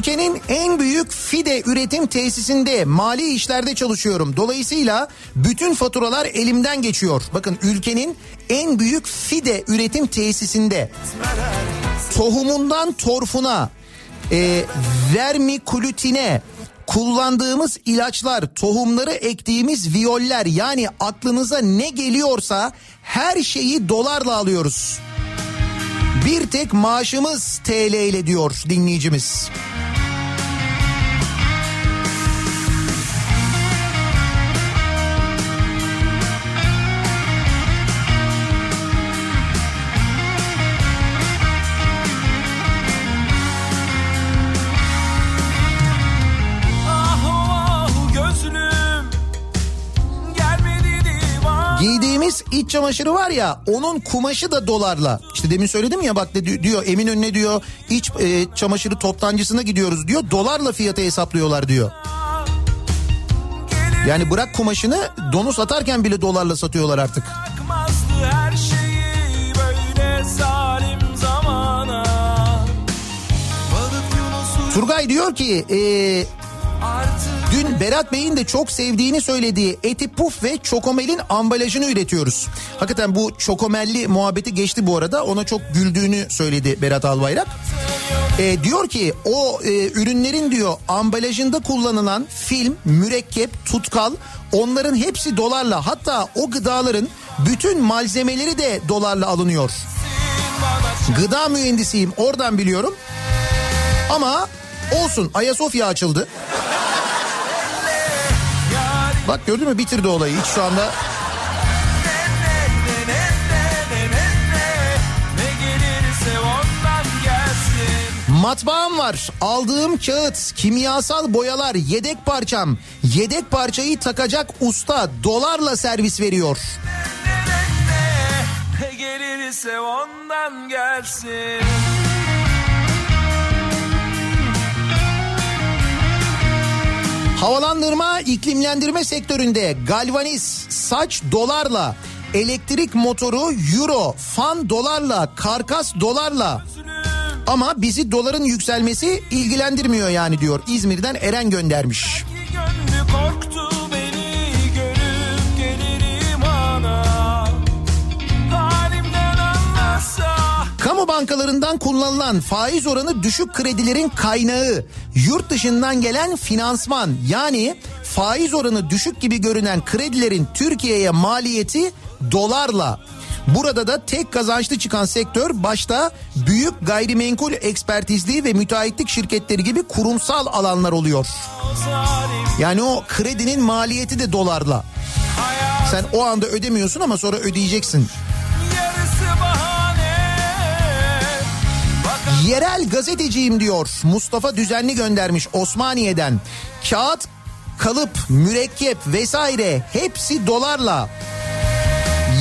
Ülkenin en büyük fide üretim tesisinde mali işlerde çalışıyorum. Dolayısıyla bütün faturalar elimden geçiyor. Bakın ülkenin en büyük fide üretim tesisinde tohumundan torfuna, e, vermikulitine, kullandığımız ilaçlar, tohumları ektiğimiz viyoller yani aklınıza ne geliyorsa her şeyi dolarla alıyoruz. Bir tek maaşımız TL ile diyor dinleyicimiz. İç çamaşırı var ya onun kumaşı da dolarla. İşte demin söyledim ya bak de, diyor Eminönü'ne diyor iç e, çamaşırı toptancısına gidiyoruz diyor. Dolarla fiyatı hesaplıyorlar diyor. Yani bırak kumaşını donu satarken bile dolarla satıyorlar artık. Her şeyi böyle zalim zamana Turgay diyor ki e, dün Berat Bey'in de çok sevdiğini söylediği eti puf ve çokomelin ambalajını üretiyoruz. Hakikaten bu çokomelli muhabbeti geçti bu arada ona çok güldüğünü söyledi Berat Albayrak. E, diyor ki o e, ürünlerin diyor ambalajında kullanılan film, mürekkep, tutkal onların hepsi dolarla hatta o gıdaların bütün malzemeleri de dolarla alınıyor. Gıda mühendisiyim oradan biliyorum. Ama olsun Ayasofya açıldı. Bak gördün mü bitirdi olayı hiç şu anda Ne Matbaam var. Aldığım kağıt, kimyasal boyalar, yedek parçam. Yedek parçayı takacak usta dolarla servis veriyor. Ne gelirse ondan gelsin Havalandırma, iklimlendirme sektöründe galvaniz, saç dolarla, elektrik motoru euro, fan dolarla, karkas dolarla. Ama bizi doların yükselmesi ilgilendirmiyor yani diyor. İzmir'den Eren göndermiş. Bankalarından kullanılan faiz oranı düşük kredilerin kaynağı yurt dışından gelen finansman yani faiz oranı düşük gibi görünen kredilerin Türkiye'ye maliyeti dolarla. Burada da tek kazançlı çıkan sektör başta büyük gayrimenkul ekspertizliği ve müteahhitlik şirketleri gibi kurumsal alanlar oluyor. Yani o kredinin maliyeti de dolarla. Sen o anda ödemiyorsun ama sonra ödeyeceksin. Yerel gazeteciyim diyor Mustafa Düzenli göndermiş Osmaniye'den. Kağıt, kalıp, mürekkep vesaire hepsi dolarla.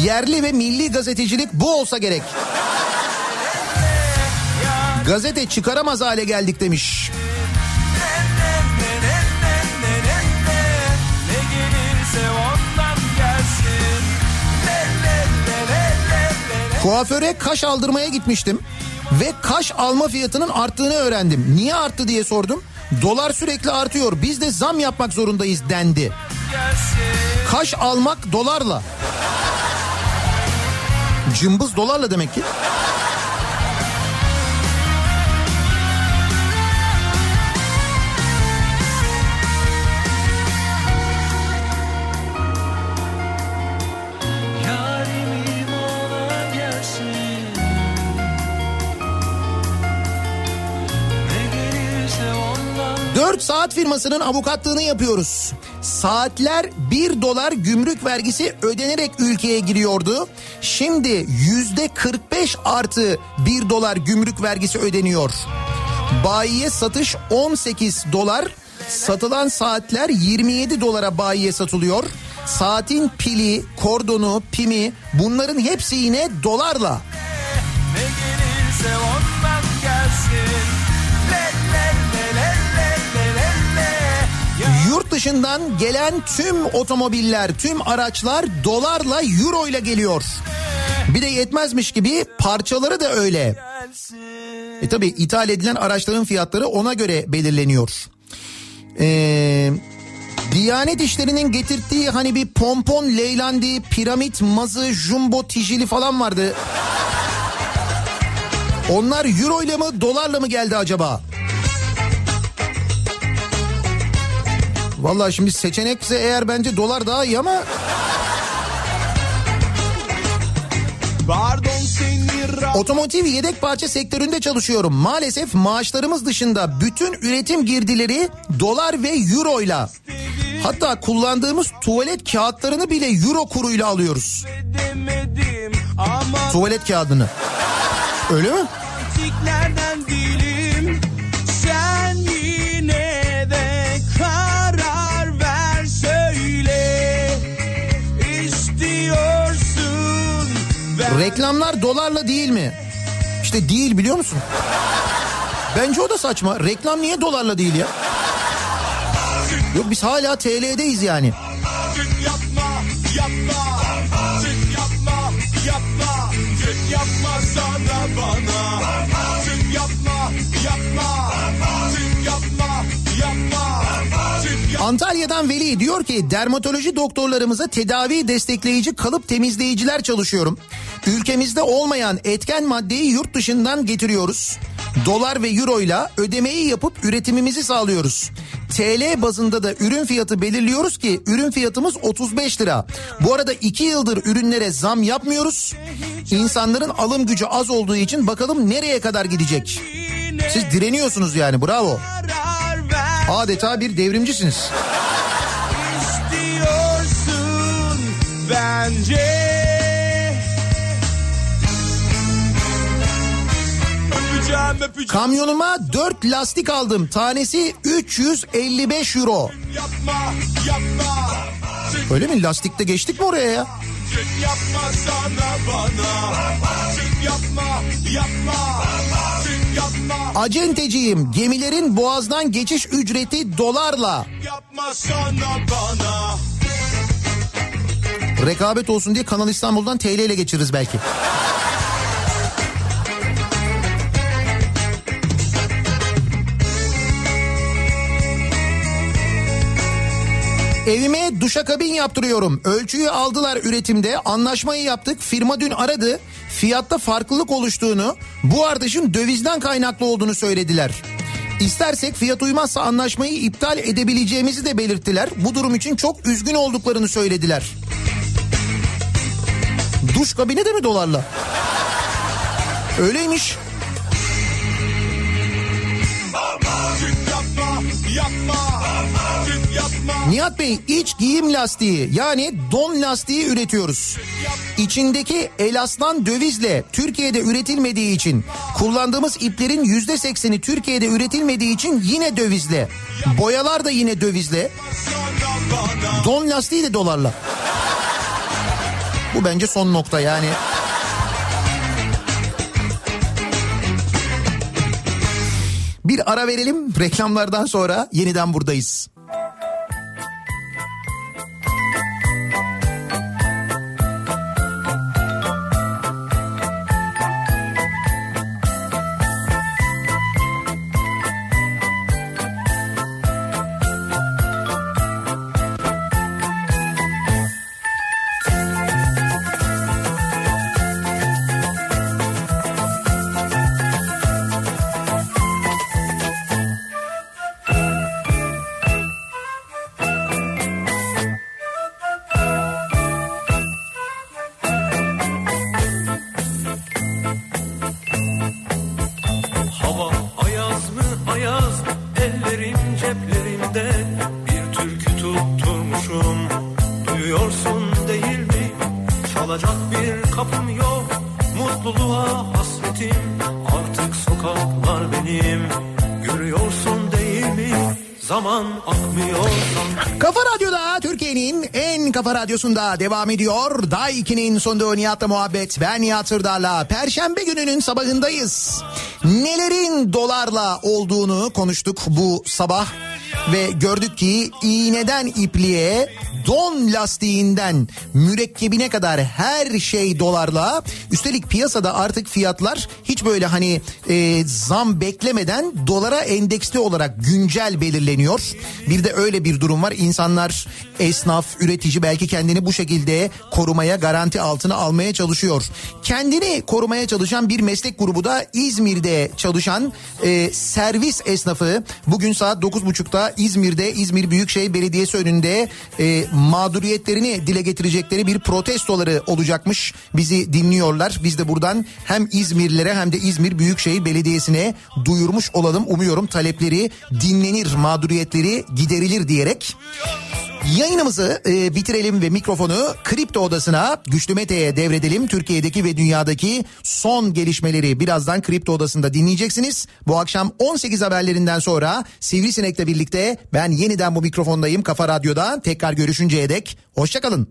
Yerli ve milli gazetecilik bu olsa gerek. Gazete çıkaramaz hale geldik demiş. Kuaföre kaş aldırmaya gitmiştim ve kaş alma fiyatının arttığını öğrendim. Niye arttı diye sordum. Dolar sürekli artıyor. Biz de zam yapmak zorundayız dendi. Kaş almak dolarla. Cımbız dolarla demek ki. 24 saat firmasının avukatlığını yapıyoruz. Saatler 1 dolar gümrük vergisi ödenerek ülkeye giriyordu. Şimdi yüzde 45 artı 1 dolar gümrük vergisi ödeniyor. Bayiye satış 18 dolar, satılan saatler 27 dolara bayiye satılıyor. Saatin pili, kordonu, pimi bunların hepsi yine dolarla. Ne gelirse ondan gelsin. Yurt dışından gelen tüm otomobiller, tüm araçlar dolarla, euro ile geliyor. Bir de yetmezmiş gibi parçaları da öyle. E tabi ithal edilen araçların fiyatları ona göre belirleniyor. Ee, Diyanet işlerinin getirdiği hani bir pompon leylandi, piramit, mazı, jumbo, tijili falan vardı. Onlar euro ile mi dolarla mı geldi acaba? Vallahi şimdi seçenekse eğer bence dolar daha iyi ama Otomotiv yedek parça sektöründe çalışıyorum. Maalesef maaşlarımız dışında bütün üretim girdileri dolar ve euro ile. Hatta kullandığımız tuvalet kağıtlarını bile euro kuruyla alıyoruz. Tuvalet kağıdını. Öyle mi? Reklamlar dolarla değil mi? İşte değil biliyor musun? Bence o da saçma. Reklam niye dolarla değil ya? Yok biz hala TL'deyiz yani. Yapma yapma Antalya'dan Veli diyor ki dermatoloji doktorlarımıza tedavi destekleyici kalıp temizleyiciler çalışıyorum. Ülkemizde olmayan etken maddeyi yurt dışından getiriyoruz. Dolar ve euro ile ödemeyi yapıp üretimimizi sağlıyoruz. TL bazında da ürün fiyatı belirliyoruz ki ürün fiyatımız 35 lira. Bu arada 2 yıldır ürünlere zam yapmıyoruz. İnsanların alım gücü az olduğu için bakalım nereye kadar gidecek. Siz direniyorsunuz yani bravo. Ver Adeta bir devrimcisiniz. diyorsun bence Öpeceğim öpeceğim Kamyonuma 4 lastik aldım. Tanesi 355 euro. yapma yapma Öyle mi? Lastikte geçtik mi oraya ya? çık yapma sana bana Çık yapma yapma yapma Acenteciyim. Gemilerin boğazdan geçiş ücreti dolarla. Rekabet olsun diye Kanal İstanbul'dan TL ile geçiririz belki. Evime duşakabin yaptırıyorum. Ölçüyü aldılar üretimde. Anlaşmayı yaptık. Firma dün aradı. Fiyatta farklılık oluştuğunu, bu artışın dövizden kaynaklı olduğunu söylediler. İstersek fiyat uymazsa anlaşmayı iptal edebileceğimizi de belirttiler. Bu durum için çok üzgün olduklarını söylediler. Duş kabini de mi dolarla? Öyleymiş. Çık yapma yapma yapma Nihat Bey iç giyim lastiği yani don lastiği üretiyoruz. İçindeki elastan dövizle Türkiye'de üretilmediği için kullandığımız iplerin yüzde sekseni Türkiye'de üretilmediği için yine dövizle. Boyalar da yine dövizle. Don lastiği de dolarla. Bu bence son nokta yani. Bir ara verelim reklamlardan sonra yeniden buradayız. Radyosunda devam ediyor. Day 2'nin sonunda Nihat'la muhabbet. Ben Nihat Sırdar'la. Perşembe gününün sabahındayız. Nelerin dolarla olduğunu konuştuk bu sabah. Ve gördük ki iğneden ipliğe don lastiğinden mürekkebine kadar her şey dolarla. Üstelik piyasada artık fiyatlar hiç böyle hani e, zam beklemeden dolara endeksli olarak güncel belirleniyor. Bir de öyle bir durum var. İnsanlar, esnaf, üretici belki kendini bu şekilde korumaya, garanti altına almaya çalışıyor. Kendini korumaya çalışan bir meslek grubu da İzmir'de çalışan e, servis esnafı. Bugün saat 9.30'da İzmir'de İzmir Büyükşehir Belediyesi önünde e, mağduriyetlerini dile getirecekleri bir protestoları olacakmış. Bizi dinliyorlar. Biz de buradan hem İzmirlilere hem de İzmir Büyükşehir Belediyesi'ne duyurmuş olalım. Umuyorum talepleri dinlenir, mağduriyetleri giderilir diyerek. Yayınımızı e, bitirelim ve mikrofonu Kripto Odası'na Güçlü Mete'ye devredelim. Türkiye'deki ve dünyadaki son gelişmeleri birazdan Kripto Odası'nda dinleyeceksiniz. Bu akşam 18 haberlerinden sonra Sivrisinek'le birlikte ben yeniden bu mikrofondayım Kafa Radyo'da. Tekrar görüşünceye dek hoşçakalın.